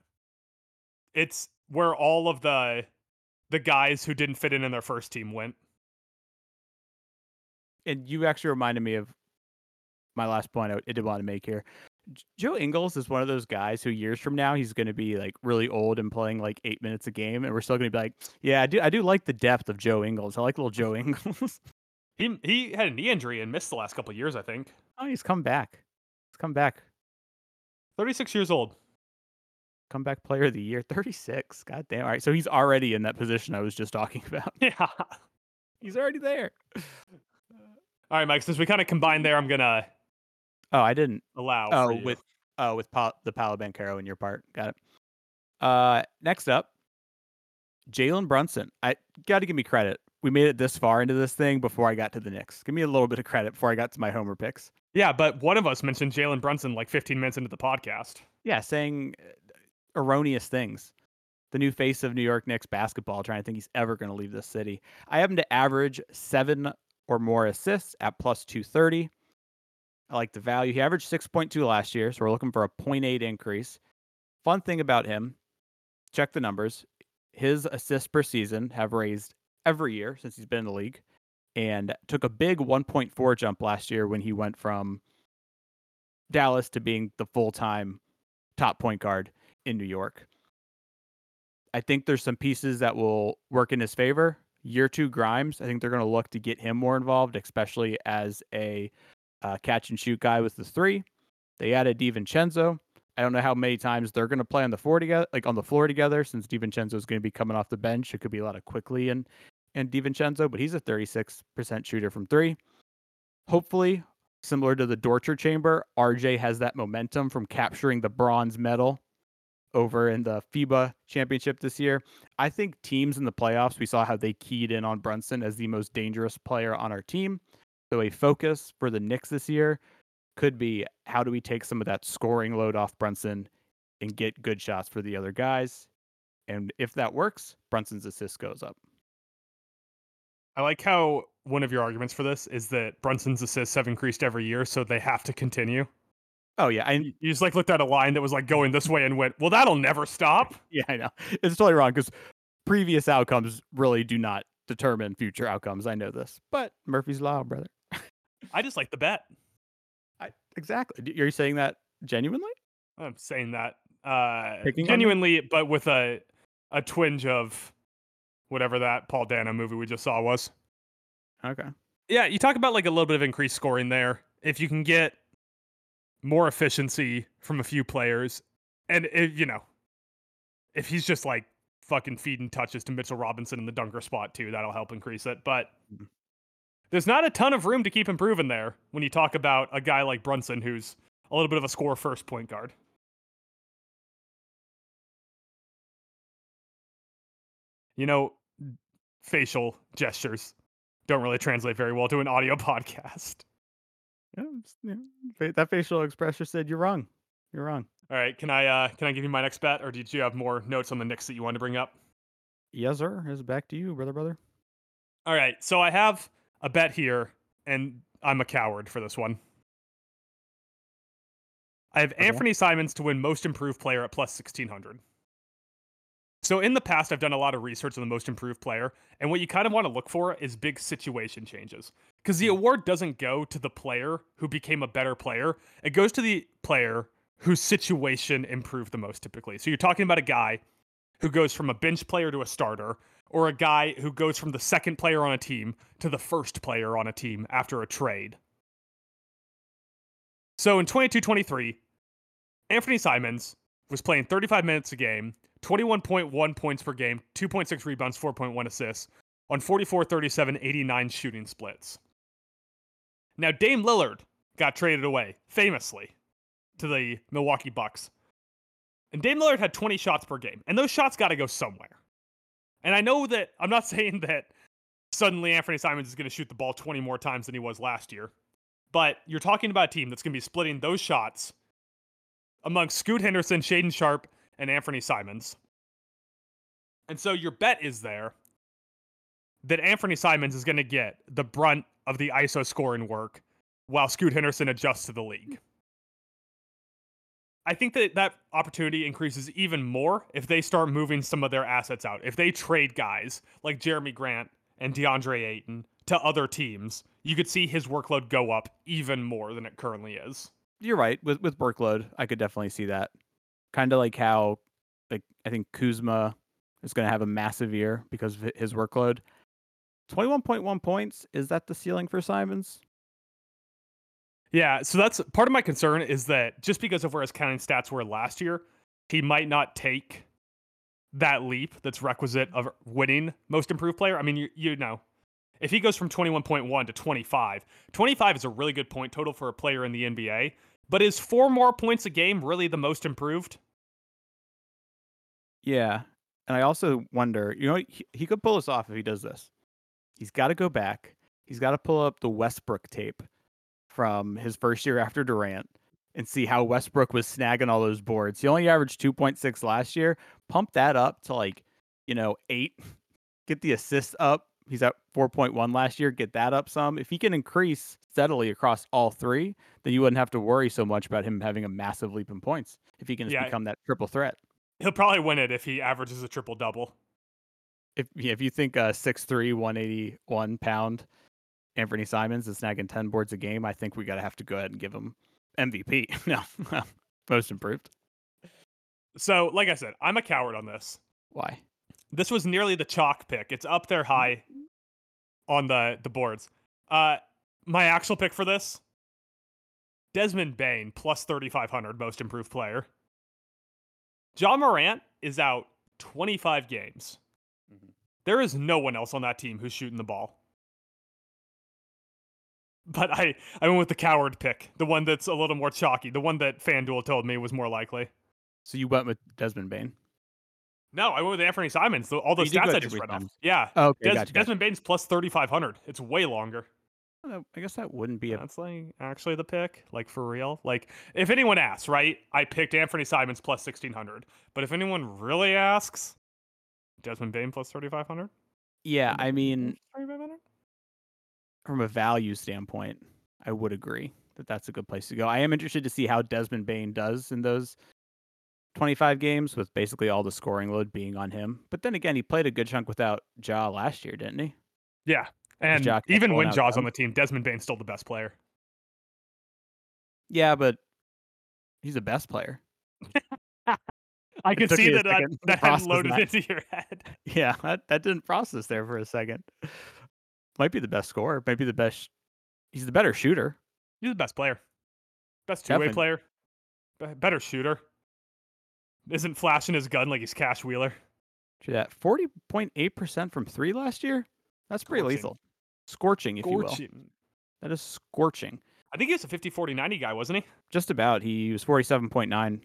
Speaker 1: It's where all of the the guys who didn't fit in in their first team went.
Speaker 2: And you actually reminded me of my last point I I did want to make here. Joe Ingles is one of those guys who years from now he's going to be like really old and playing like eight minutes a game, and we're still going to be like, yeah, I do, I do like the depth of Joe Ingles. I like little Joe Ingles.
Speaker 1: He he had a knee injury and missed the last couple years, I think.
Speaker 2: oh, he's come back. He's come back.
Speaker 1: 36 years old.
Speaker 2: Comeback player of the year, 36. God damn. All right. So he's already in that position I was just talking about.
Speaker 1: Yeah.
Speaker 2: He's already there.
Speaker 1: All right, Mike, since we kind of combined there, I'm going to
Speaker 2: Oh, I didn't.
Speaker 1: allow
Speaker 2: Oh, with oh with pa- the Paolo Banchero in your part. Got it. Uh, next up, Jalen Brunson. I got to give me credit. We made it this far into this thing before I got to the Knicks. Give me a little bit of credit before I got to my homer picks.
Speaker 1: Yeah, but one of us mentioned Jalen Brunson like 15 minutes into the podcast.
Speaker 2: Yeah, saying uh, erroneous things. The new face of New York Knicks basketball, trying to think he's ever going to leave this city. I him to average seven or more assists at plus 230. I like the value. He averaged 6.2 last year, so we're looking for a 0.8 increase. Fun thing about him, check the numbers. His assists per season have raised every year since he's been in the league and took a big 1.4 jump last year when he went from Dallas to being the full time top point guard in New York. I think there's some pieces that will work in his favor. Year two Grimes, I think they're going to look to get him more involved, especially as a uh, catch and shoot guy with the three. They added DiVincenzo. I don't know how many times they're going to play on the floor together, like on the floor together, since DiVincenzo is going to be coming off the bench. It could be a lot of quickly and and DiVincenzo, but he's a 36% shooter from three. Hopefully, similar to the Dorcher chamber, RJ has that momentum from capturing the bronze medal over in the FIBA championship this year. I think teams in the playoffs, we saw how they keyed in on Brunson as the most dangerous player on our team. So a focus for the Knicks this year could be how do we take some of that scoring load off Brunson and get good shots for the other guys? And if that works, Brunson's assist goes up.
Speaker 1: I like how one of your arguments for this is that Brunson's assists have increased every year, so they have to continue.
Speaker 2: Oh yeah, I
Speaker 1: You just like looked at a line that was like going this way and went, well, that'll never stop.
Speaker 2: yeah, I know. It's totally wrong because previous outcomes really do not determine future outcomes. I know this, but Murphy's law, brother.
Speaker 1: I just like the bet.
Speaker 2: I, exactly. Are you saying that Genuinely?
Speaker 1: I'm saying that uh,
Speaker 2: Picking
Speaker 1: genuinely, but with a a twinge of whatever that Paul Dano movie we just saw was.
Speaker 2: Okay.
Speaker 1: Yeah, you talk about like a little bit of increased scoring there. If you can get more efficiency from a few players, and if, you know, if he's just like fucking feeding touches to Mitchell Robinson in the dunker spot too, that'll help increase it. But
Speaker 2: Mhm.
Speaker 1: there's not a ton of room to keep improving there when you talk about a guy like Brunson, who's a little bit of a score first point guard. You know, facial gestures don't really translate very well to an audio podcast.
Speaker 2: Yeah, that facial expression said you're wrong. You're wrong.
Speaker 1: All right, can I uh can I give you my next bet, or did you have more notes on the Knicks that you wanted to bring up?
Speaker 2: Yes, sir. It's back to you, brother, brother.
Speaker 1: All right, so I have a bet here, and I'm a coward for this one. I have
Speaker 2: Okay.
Speaker 1: Anthony Simons to win Most Improved Player at plus sixteen hundred. So in the past, I've done a lot of research on the Most Improved Player, and what you kind of want to look for is big situation changes, because the hmm. award doesn't go to the player who became a better player; it goes to the player whose situation improved the most. Typically, so you're talking about a guy who goes from a bench player to a starter, or a guy who goes from the second player on a team to the first player on a team after a trade. So in 22 23, Anthony Simons was playing 35 minutes a game, 21.1 points per game, 2.6 rebounds, 4.1 assists on 44 37 89 shooting splits. Now, Dame Lillard got traded away, famously, to the Milwaukee Bucks. And Dame Lillard had 20 shots per game, and those shots got to go somewhere. And I know that I'm not saying that suddenly Anthony Simons is going to shoot the ball 20 more times than he was last year, but you're talking about a team that's going to be splitting those shots among Scoot Henderson, Shaedon Sharpe, and Anthony Simons. And so your bet is there that Anthony Simons is going to get the brunt of the ISO scoring work while Scoot Henderson adjusts to the league. I think that that opportunity increases even more if they start moving some of their assets out. If they trade guys like Jerami Grant and DeAndre Ayton to other teams, you could see his workload go up even more than it currently is.
Speaker 2: You're right. With with workload, I could definitely see that. Kind of like how, like I think Kuzma is going to have a massive year because of his workload. Twenty-one point one points is that the ceiling for Simons?
Speaker 1: Yeah, so that's part of my concern is that just because of where his counting stats were last year, he might not take that leap that's requisite of winning most improved player. I mean, you, you know, if he goes from 21.1 to 25, 25 is a really good point total for a player in the NBA, but is four more points a game really the most improved?
Speaker 2: Yeah, and I also wonder, you know, he, he could pull this off if he does this. He's got to go back. He's got to pull up the Westbrook tape from his first year after Durant and see how Westbrook was snagging all those boards. He only averaged 2.6 last year. Pump that up to like, you know, eight. Get the assists up. He's at 4.1 last year. Get that up some. If he can increase steadily across all three, then you wouldn't have to worry so much about him having a massive leap in points. If he can just
Speaker 1: Yeah.
Speaker 2: become that triple threat.
Speaker 1: He'll probably win it if he averages a triple double.
Speaker 2: if if you think uh 6'3", 181 pound Anthony Simons is snagging ten boards a game, I think we gotta have to go ahead and give him MVP. no, most improved.
Speaker 1: So, like I said, I'm a coward on this.
Speaker 2: Why?
Speaker 1: This was nearly the chalk pick. It's up there high on the the boards. Uh my actual pick for this Desmond Bane plus 3500 most improved player. Ja Morant is out 25 games.
Speaker 2: Mhm.
Speaker 1: There is no one else on that team who's shooting the ball. But I I went with the coward pick, the one that's a little more chalky, the one that FanDuel told me was more likely.
Speaker 2: So you went with Desmond Bane.
Speaker 1: No, I went with Anthony Simons. the- All the
Speaker 2: you
Speaker 1: stats I just read off. Yeah,
Speaker 2: Oh, okay,
Speaker 1: Des-
Speaker 2: gotcha.
Speaker 1: Desmond Bane's plus 3,500. It's way longer.
Speaker 2: I guess that wouldn't be a
Speaker 1: That's like actually the pick, like for real. Like if anyone asks, right? I picked Anthony Simons plus 1,600. But if anyone really asks, Desmond Bane plus 3,500.
Speaker 2: yeah. I mean,
Speaker 1: 3,500.
Speaker 2: from a value standpoint, I would agree that that's a good place to go. I am interested to see how Desmond Bane does in those 25 games with basically all the scoring load being on him. But then again, he played a good chunk without Ja last year, didn't he?
Speaker 1: Yeah, and even when Ja's on the team, Desmond Bane's still the best player.
Speaker 2: Yeah, but He's the best player.
Speaker 1: I can see that that,
Speaker 2: second
Speaker 1: that hadn't loaded
Speaker 2: that.
Speaker 1: into your head.
Speaker 2: Yeah, that, that didn't process there for a second. Might be the best scorer. Might be the best. He's the better shooter.
Speaker 1: He's the best player, best two way player, better shooter. Isn't flashing his gun like he's Cash Wheeler.
Speaker 2: That forty point eight percent from three last year. That's pretty
Speaker 1: Scorching.
Speaker 2: lethal. Scorching, if you will.
Speaker 1: Scorching.
Speaker 2: That is scorching.
Speaker 1: I think he was a 50 40 90 guy, wasn't he?
Speaker 2: Just about. He was forty seven point nine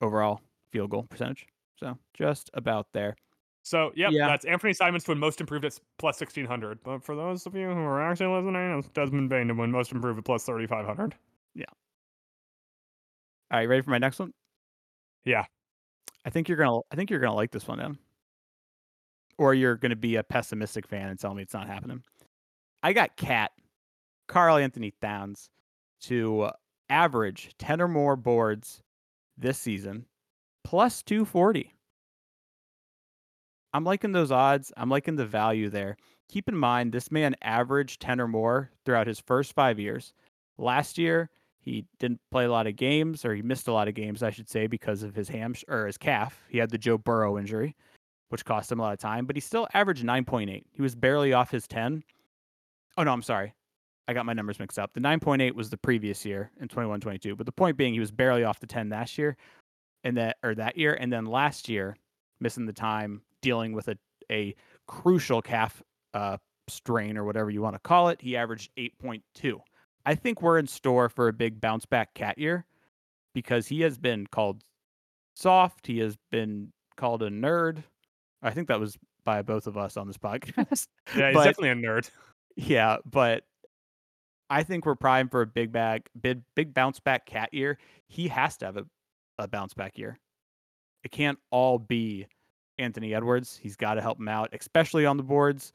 Speaker 2: overall field goal percentage. So just about there.
Speaker 1: So, yep,
Speaker 2: Yeah.
Speaker 1: that's Anthony Simons to win most improved at plus 1600. But for those of you who are actually listening, it's Desmond Bane to win most improved at plus 3500. Yeah.
Speaker 2: All right, ready for my next one?
Speaker 1: Yeah.
Speaker 2: I think you're gonna. I think you're gonna like this one, then. Or you're gonna be a pessimistic fan and tell me it's not happening. I got Cat, Karl-Anthony Towns, to average ten or more boards this season, plus two forty. I'm liking those odds. I'm liking the value there. Keep in mind, this man averaged 10 or more throughout his first five years. Last year, he didn't play a lot of games, or he missed a lot of games, I should say, because of his ham or his calf. He had the Joe Burrow injury, which cost him a lot of time, but he still averaged 9.8. He was barely off his 10. Oh, no, I'm sorry. I got my numbers mixed up. The 9.8 was the previous year in 21 22. But the point being, he was barely off the 10 last year, and that, or that year. And then last year, missing the time, dealing with a, a crucial calf uh, strain or whatever you want to call it, he averaged 8.2. I think we're in store for a big bounce back cat year because he has been called soft. He has been called a nerd. I think that was by both of us on this podcast.
Speaker 1: Yeah, he's
Speaker 2: But-
Speaker 1: definitely a nerd.
Speaker 2: yeah, but I think we're primed for a big bag, big big bounce back cat year. He has to have a, a bounce back year. It can't all be Anthony Edwards. He's got to help him out, especially on the boards.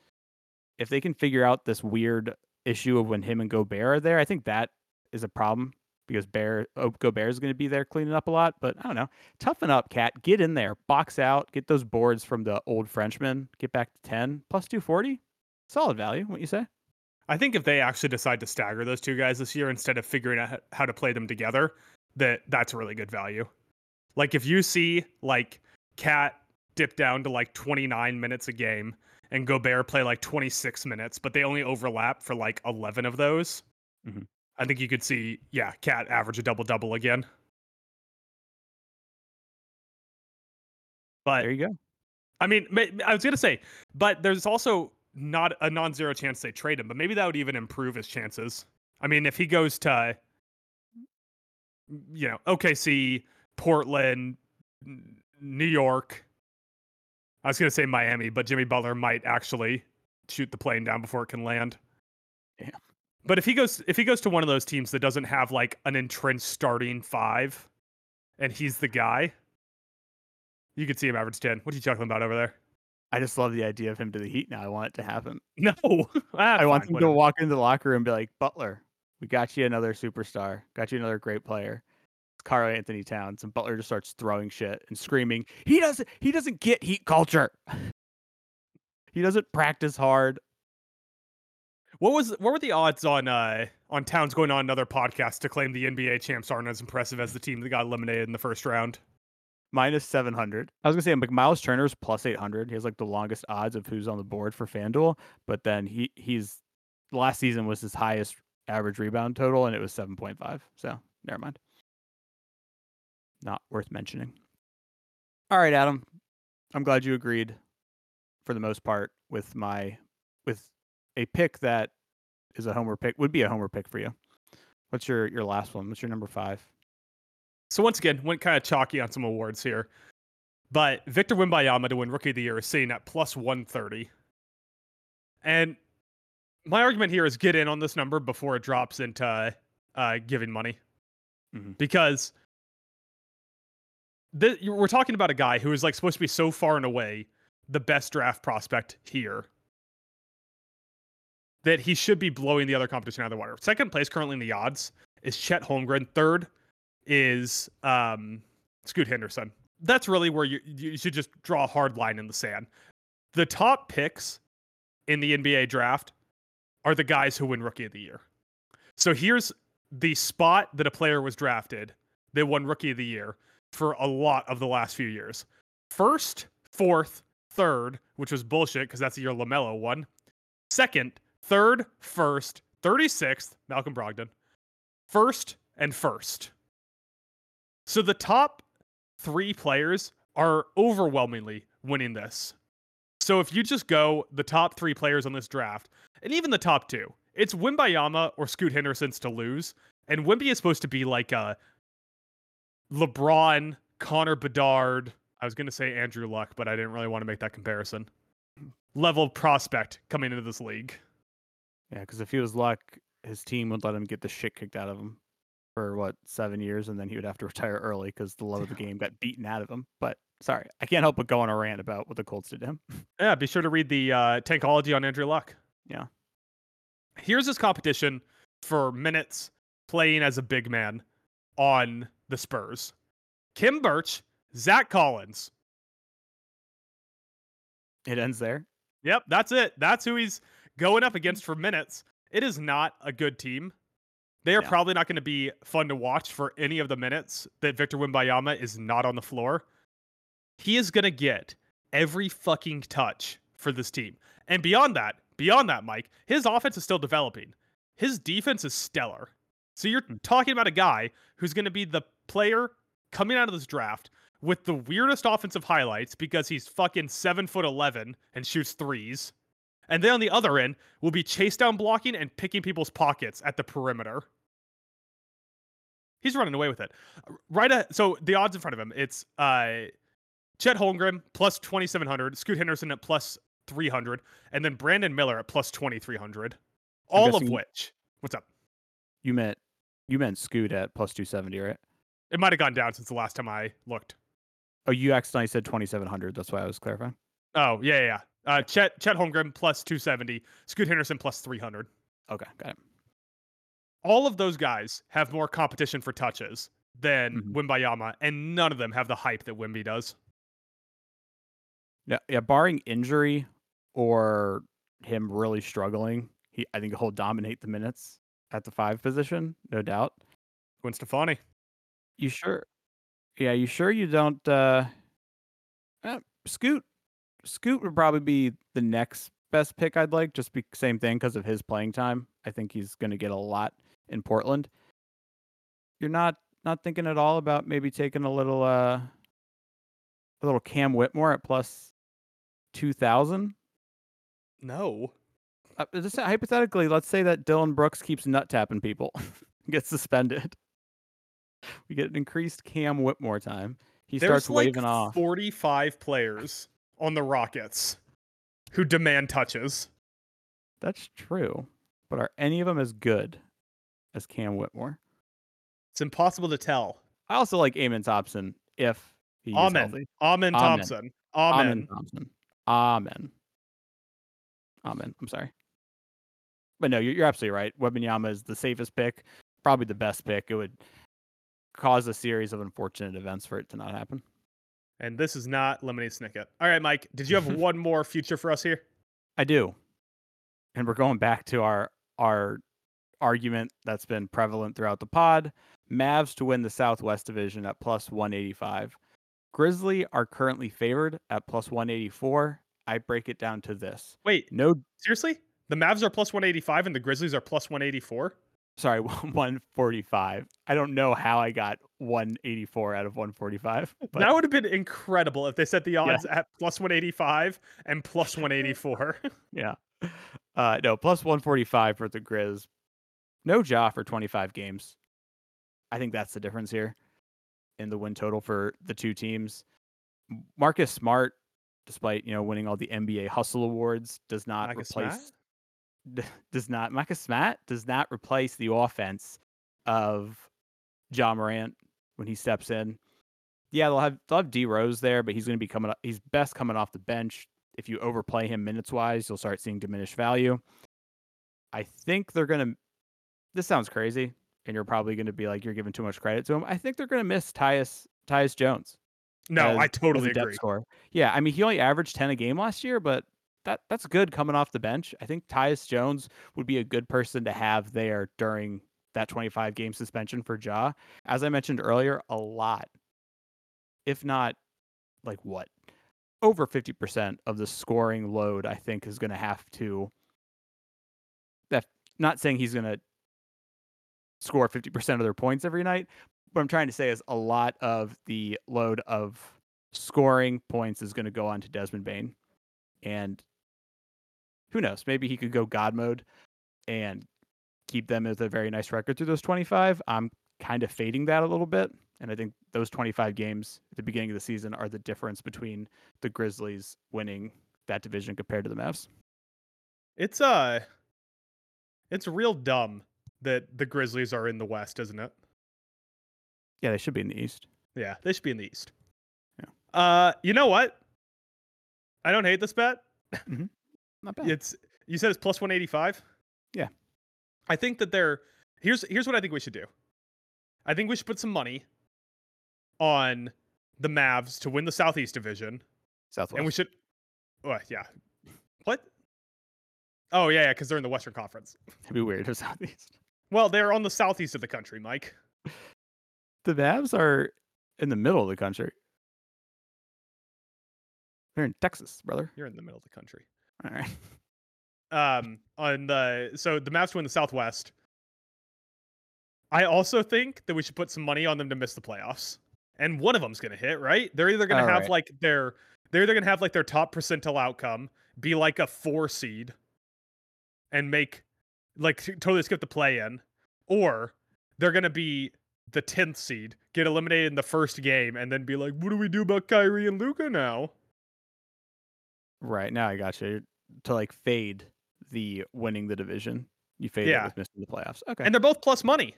Speaker 2: If they can figure out this weird issue of when him and Gobert are there, I think that is a problem because Bear oh, Gobert is going to be there cleaning up a lot. But I don't know. Toughen up, Cat. Get in there, box out, get those boards from the old Frenchman. Get back to ten plus two forty. Solid value. What you say?
Speaker 1: I think if they actually decide to stagger those two guys this year instead of figuring out how to play them together, that that's really good value. Like if you see like Cat dip down to like 29 minutes a game and Gobert play like 26 minutes, but they only overlap for like 11 of those,
Speaker 2: Mhm.
Speaker 1: I think you could see, yeah, Cat average a double double again. But
Speaker 2: There you go.
Speaker 1: I mean, I was gonna say, but there's also not a non-zero chance they trade him, but maybe that would even improve his chances. I mean, if he goes to, you know, OKC, Portland, New York, I was gonna say Miami, but Jimmy Butler might actually shoot the plane down before it can land.
Speaker 2: Yeah.
Speaker 1: But if he goes, if he goes to one of those teams that doesn't have like an entrenched starting five, and he's the guy, you could see him average ten. What are you chuckling about over there?
Speaker 2: I just love the idea of him to the Heat now. I want it to happen.
Speaker 1: No, Ah,
Speaker 2: I want
Speaker 1: fine,
Speaker 2: him
Speaker 1: whatever.
Speaker 2: to walk into the locker room and be like, Butler, we got you another superstar. Got you another great player. Karl-Anthony Towns. And Butler just starts throwing shit and screaming, he doesn't he doesn't get heat culture. he doesn't practice hard.
Speaker 1: What was what were the odds on uh on Towns going on another podcast to claim the NBA champs aren't as impressive as the team that got eliminated in the first round?
Speaker 2: Minus seven hundred. I was gonna say like Miles Turner's plus eight hundred. He has like the longest odds of who's on the board for FanDuel, but then he he's last season was his highest average rebound total and it was seven point five. So never mind. Not worth mentioning. All right, Adam. I'm glad you agreed for the most part with my with a pick that is a homer pick would be a homer pick for you. What's your your last one? What's your number five?
Speaker 1: So once again, went kind of chalky on some awards here, but Victor Wembanyama to win Rookie of the Year is sitting at plus one thirty, and my argument here is get in on this number before it drops into uh, giving money,
Speaker 2: Mhm.
Speaker 1: because th- we're talking about a guy who is like supposed to be so far and away the best draft prospect here that he should be blowing the other competition out of the water. Second place currently in the odds is Chet Holmgren. Third is um, Scoot Henderson. That's really where you you should just draw a hard line in the sand. The top picks in the NBA draft are the guys who win Rookie of the Year. So here's the spot that a player was drafted they won Rookie of the Year for a lot of the last few years. First, fourth, third, which was bullshit because that's year LaMelo won. Second, third, first, 36th, Malcolm Brogdon. First and first. So the top three players are overwhelmingly winning this. So if you just go the top three players on this draft, and even the top two, it's Wembanyama or Scoot Henderson's to lose. And Wemby is supposed to be like a LeBron, Connor Bedard. I was going to say Andrew Luck, but I didn't really want to make that comparison. Level prospect coming into this league.
Speaker 2: Yeah, because if he was Luck, his team would let him get the shit kicked out of him for what seven years, and then he would have to retire early because the love of the game got beaten out of him. But sorry, I can't help but go on a rant about what the Colts did to him.
Speaker 1: Yeah, be sure to read the uh, Tankology on Andrew Luck.
Speaker 2: Yeah.
Speaker 1: Here's his competition for minutes playing as a big man on the Spurs. Khem Birch, Zach Collins.
Speaker 2: It ends there.
Speaker 1: Yep, that's it. That's who he's going up against for minutes. It is not a good team. They are probably not going to be fun to watch for any of the minutes that Victor Wembanyama is not on the floor. He is going to get every fucking touch for this team. And beyond that, beyond that, Mike, his offense is still developing. His defense is stellar. So you're
Speaker 2: Hmm.
Speaker 1: talking about a guy who's going to be the player coming out of this draft with the weirdest offensive highlights because he's fucking seven foot eleven and shoots threes. And then on the other end will be chase down blocking and picking people's pockets at the perimeter. He's running away with it. Right at, so the odds in front of him, it's uh Chet Holmgren plus 2700, Scoot Henderson at plus 300, and then Brandon Miller at plus 2300. All of which, what's up?
Speaker 2: You meant you meant Scoot at plus two seventy, right?
Speaker 1: It might have gone down since the last time I looked.
Speaker 2: Oh, you accidentally said twenty seven hundred. That's why I was clarifying.
Speaker 1: Oh, yeah, yeah. yeah. Uh, Chet, Chet Holmgren plus 270, Scoot Henderson plus 300.
Speaker 2: Okay, got it.
Speaker 1: all of those guys have more competition for touches than
Speaker 2: Mhm.
Speaker 1: Wembanyama, and none of them have the hype that Wemby does.
Speaker 2: Yeah, yeah. Barring injury or him really struggling, he I think he'll dominate the minutes at the five position, no doubt.
Speaker 1: Gwen Stefani.
Speaker 2: You sure? Yeah, you sure you don't? uh eh, Scoot, Scoot would probably be the next best pick I'd like. Just be same thing because of his playing time. I think he's going to get a lot in Portland. You're not not thinking at all about maybe taking a little uh a little Cam Whitmore at plus two thousand.
Speaker 1: No.
Speaker 2: Uh, just hypothetically, let's say that Dillon Brooks keeps nut tapping people, gets suspended. We get an increased Cam Whitmore time. He
Speaker 1: There's
Speaker 2: starts
Speaker 1: like
Speaker 2: waving off.
Speaker 1: 45 players on the Rockets who demand touches.
Speaker 2: That's true, but are any of them as good as Cam Whitmore?
Speaker 1: It's impossible to tell.
Speaker 2: I also like Amen Thompson if he is
Speaker 1: Amen.
Speaker 2: healthy.
Speaker 1: Amen
Speaker 2: Amen.
Speaker 1: Thompson. Amen.
Speaker 2: Amen Thompson. Amen. Amen. I'm sorry. But no, you're, you're absolutely right. Wembanyama is the safest pick, probably the best pick. It would cause a series of unfortunate events for it to not happen.
Speaker 1: And this is not Lemonade Snicket. All right, Mike, did you have one more future for us here?
Speaker 2: I do. And we're going back to our our argument that's been prevalent throughout the pod. Mavs to win the Southwest Division at plus 185. Grizzly are currently favored at plus 184. I break it down to this.
Speaker 1: Wait,
Speaker 2: No,
Speaker 1: seriously? The Mavs are plus 185 and the Grizzlies are plus 184?
Speaker 2: sorry, 145. I don't know how I got 184 out of 145. But
Speaker 1: that would have been incredible if they set the odds at plus 185 and plus 184.
Speaker 2: yeah. Uh, no, plus 145 for the Grizz. No Ja for 25 games. I think that's the difference here in the win total for the two teams. Marcus Smart, despite you know winning all the NBA Hustle awards, does not
Speaker 1: Marcus
Speaker 2: replace d- does not Marcus Smart does not replace the offense of Ja Morant when he steps in. Yeah, they'll have they'll have D Rose there, but he's going to be coming up. He's best coming off the bench. If you overplay him minutes wise, you'll start seeing diminished value. I think they're going to. This sounds crazy, and you're probably going to be like you're giving too much credit to him. I think they're going to miss Tyus Tyus Jones.
Speaker 1: no,
Speaker 2: as-
Speaker 1: I totally agree.
Speaker 2: scorer. Yeah, I mean he only averaged ten a game last year, but that that's good coming off the bench. I think Tyus Jones would be a good person to have there during that 25 game suspension for Ja. As I mentioned earlier, a lot, if not like what, over 50% of the scoring load, I think, is going to have to. That not saying he's going to score 50% of their points every night. What I'm trying to say is a lot of the load of scoring points is going to go on to Desmond Bane. And who knows? Maybe he could go God mode and keep them with a very nice record through those 25. I'm kind of fading that a little bit. And I think those 25 games at the beginning of the season are the difference between the Grizzlies winning that division compared to the Mavs.
Speaker 1: It's uh it's real dumb that the Grizzlies are in the West, isn't it?
Speaker 2: Yeah, they should be in the East.
Speaker 1: Yeah, they should be in the East.
Speaker 2: Yeah.
Speaker 1: Uh, you know what? I don't hate this bet.
Speaker 2: Not bad.
Speaker 1: It's you said it's plus 185?
Speaker 2: Yeah.
Speaker 1: I think that they're here's here's what I think we should do. I think we should put some money on the Mavs to win the Southeast Division.
Speaker 2: Southwest.
Speaker 1: And we should oh, yeah. What? Oh yeah, yeah, because they're in the Western Conference.
Speaker 2: It'd be weird if Southeast.
Speaker 1: Well, they're on the southeast of the country, Mike.
Speaker 2: The Mavs are in the middle of the country. They're in Texas, brother.
Speaker 1: You're in the middle of the country.
Speaker 2: All right.
Speaker 1: um on the so the Mavs win the Southwest. I also think that we should put some money on them to miss the playoffs. And one of them's going to hit, right? They're either going to have
Speaker 2: right.
Speaker 1: like their they're either going to have like their top percentile outcome be like a 4 seed and make like totally skip the play in or they're going to be the 10th seed, get eliminated in the first game and then be like, "What do we do about Kyrie and Luka now?"
Speaker 2: Right. Now I got you. To like fade the winning the division. You fade it with missing the playoffs. Okay.
Speaker 1: And they're both plus money.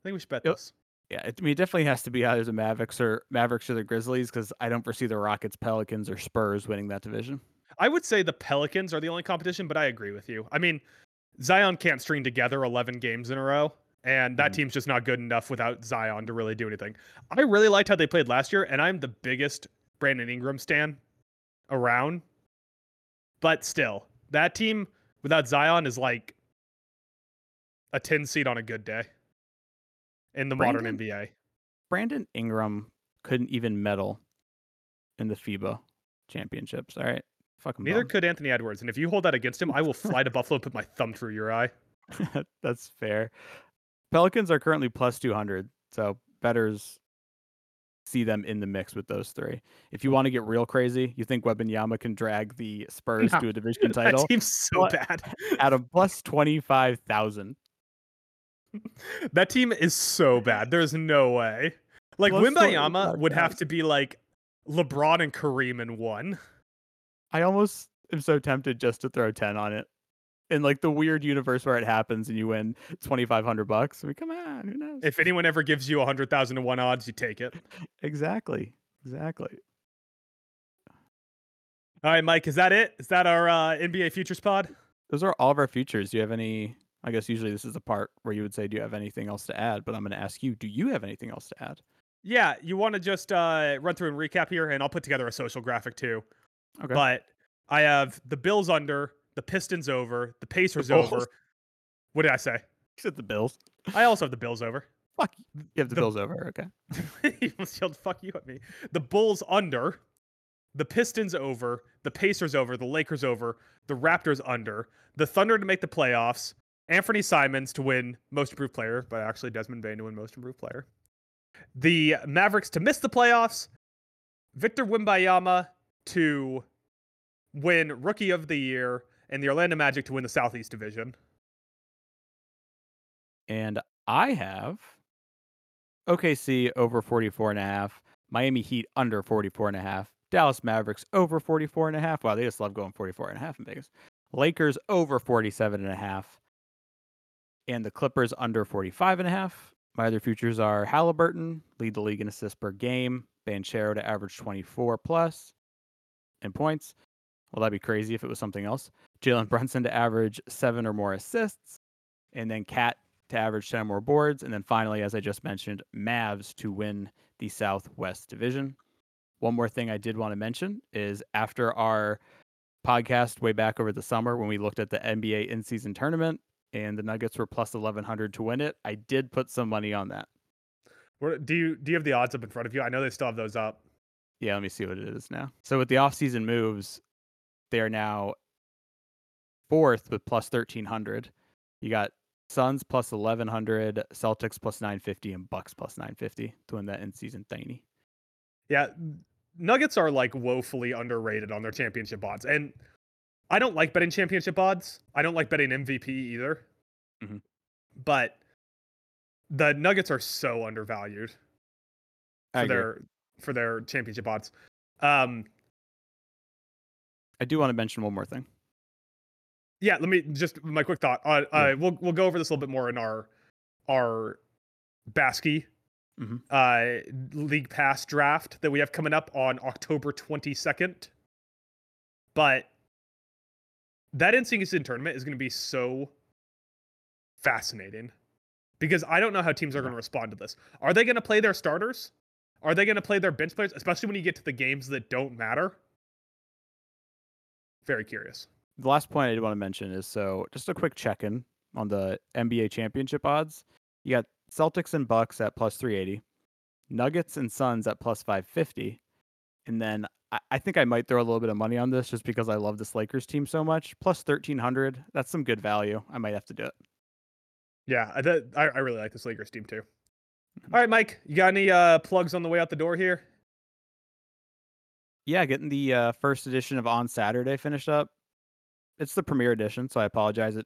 Speaker 1: I think we should bet
Speaker 2: Yep.
Speaker 1: this.
Speaker 2: yeah, it, I mean, it definitely has to be either the Mavericks or Mavericks or the Grizzlies because I don't foresee the Rockets, Pelicans, or Spurs winning that division.
Speaker 1: I would say the Pelicans are the only competition, but I agree with you. I mean, Zion can't string together 11 games in a row, and that
Speaker 2: Mhm.
Speaker 1: team's just not good enough without Zion to really do anything. I really liked how they played last year, and I'm the biggest Brandon Ingram stand around. But still, that team without Zion is like a 10 seed on a good day in the modern NBA.
Speaker 2: Brandon Ingram couldn't even medal in the FIBA championships. All right. Fucking
Speaker 1: Neither
Speaker 2: bum.
Speaker 1: could Anthony Edwards, and if you hold that against him, I will fly to Buffalo and put my thumb through your eye.
Speaker 2: That's fair. Pelicans are currently plus 200. So betters see them in the mix with those three. If you want to get real crazy, you think Wembanyama can drag the Spurs
Speaker 1: No.
Speaker 2: to a division title
Speaker 1: That team's so
Speaker 2: What?
Speaker 1: bad.
Speaker 2: at a plus 25,000.
Speaker 1: That team is so bad. There's no way. Like
Speaker 2: Plus Wembanyama
Speaker 1: would have to be like LeBron and Kareem in one.
Speaker 2: I almost am so tempted just to throw 10 on it. In like the weird universe where it happens and you win 2500 bucks. I mean, come on, who knows?
Speaker 1: If anyone ever gives you a hundred thousand to one odds, you take it.
Speaker 2: exactly. Exactly.
Speaker 1: All right, Mike, is that it? Is that our uh, NBA futures pod?
Speaker 2: Those are all of our futures. Do you have any I guess usually this is the part where you would say do you have anything else to add, but I'm going to ask you, do you have anything else to add?
Speaker 1: Yeah, you want to just uh, run through and recap here, and I'll put together a social graphic too.
Speaker 2: Okay.
Speaker 1: But I have the Bills under, the Pistons over, the Pacers
Speaker 2: Bulls?
Speaker 1: over. What did I say?
Speaker 2: You said the Bills.
Speaker 1: I also have the Bills over.
Speaker 2: Fuck. You have the,
Speaker 1: The-
Speaker 2: Bills over. Okay.
Speaker 1: he almost yelled "fuck you" at me. The Bulls under, the Pistons over, the Pacers over, the Lakers over, the Raptors under, the Thunder to make the playoffs, Anfernee Simons to win Most Improved Player, but actually Desmond Bane to win Most Improved Player, the Mavericks to miss the playoffs, Victor Wembanyama to win Rookie of the Year, and the Orlando Magic to win the Southeast Division.
Speaker 2: And I have OKC over 44 and a half, Miami Heat under 44 and a half, Dallas Mavericks over 44 and a half. Wow, they just love going 44 and a half in Vegas. Lakers over 47 and a half, and the Clippers under 45 and a half. My other futures are Halliburton, lead the league in assists per game, Banchero to average 24 plus in points. Well, that'd be crazy if it was something else. Jalen Brunson to average seven or more assists, and then KAT to average 10 or more boards. And then finally, as I just mentioned, Mavs to win the Southwest Division. One more thing I did want to mention is after our podcast way back over the summer when we looked at the NBA in season tournament, and the Nuggets were plus 1100 to win it. I did put some money on that.
Speaker 1: Where, do you do you have the odds up in front of you? I know they still have those up.
Speaker 2: Yeah, let me see what it is now. So with the offseason moves, they are now fourth with plus 1300. You got Suns plus 1100, Celtics plus 950, and Bucks plus 950 to win that in season thingy.
Speaker 1: Yeah, Nuggets are like woefully underrated on their championship odds. And I don't like betting championship odds. I don't like betting MVP either.
Speaker 2: Mhm.
Speaker 1: But the Nuggets are so undervalued for their for their championship odds. Um,
Speaker 2: I do want to mention one more thing.
Speaker 1: yeah, let me just my quick thought. Uh,
Speaker 2: Yeah.
Speaker 1: uh, we'll we'll go over this a little bit more in our our Basky
Speaker 2: Mhm.
Speaker 1: uh, League Pass draft that we have coming up on October twenty second. But that in-season tournament is going to be so fascinating because I don't know how teams are going to respond to this. Are they going to play their starters? Are they going to play their bench players, especially when you get to the games that don't matter? Very curious.
Speaker 2: The last point I did want to mention is so just a quick check in on the NBA championship odds. You got Celtics and Bucks at plus 380, Nuggets and Suns at plus 550. And then I, I think I might throw a little bit of money on this just because I love this Lakers team so much. Plus 1300. That's some good value. I might have to do it.
Speaker 1: Yeah, I, I, I really like this Lakers team too. All right, Mike, you got any uh, plugs on the way out the door here?
Speaker 2: Yeah, getting the uh, first edition of On Saturday finished up. It's the premiere edition, so I apologize. It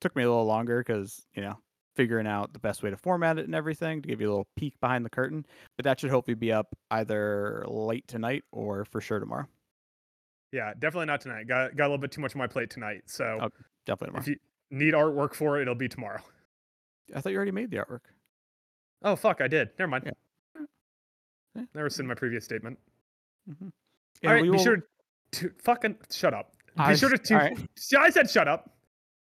Speaker 2: took me a little longer because, you know, figuring out the best way to format it and everything to give you a little peek behind the curtain. But that should hopefully be up either late tonight or for sure tomorrow.
Speaker 1: Yeah, definitely not tonight. Got got a little bit too much on my plate tonight. So
Speaker 2: Okay. Definitely tomorrow.
Speaker 1: if you need artwork for it, it'll be tomorrow.
Speaker 2: I thought you already made the artwork.
Speaker 1: Oh fuck, I did. Never mind.
Speaker 2: Yeah.
Speaker 1: Seen my previous statement.
Speaker 2: Hmm
Speaker 1: All right, be sure to fucking shut up. Be
Speaker 2: I
Speaker 1: sure to
Speaker 2: s-
Speaker 1: tune.
Speaker 2: all right.
Speaker 1: I said shut up.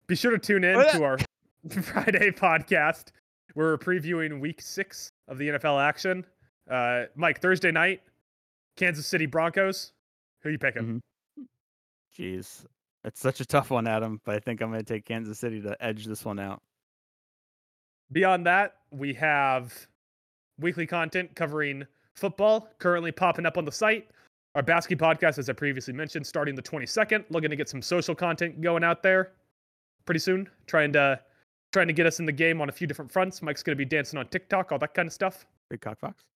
Speaker 1: Be sure to tune in to our Friday podcast. We're previewing Week Six of the NFL action. Uh, Mike, Thursday night, Kansas City Broncos. Who you picking?
Speaker 2: Mhm. Jeez. It's such a tough one, Adam, but I think I'm going to take Kansas City to edge this one out.
Speaker 1: Beyond that, we have weekly content covering football currently popping up on the site. Our Basket podcast, as I previously mentioned, starting the 22nd. Looking to get some social content going out there pretty soon. Trying to trying to get us in the game on a few different fronts. Mike's going to be dancing on TikTok, all that kind of stuff.
Speaker 2: Big Cock Fox.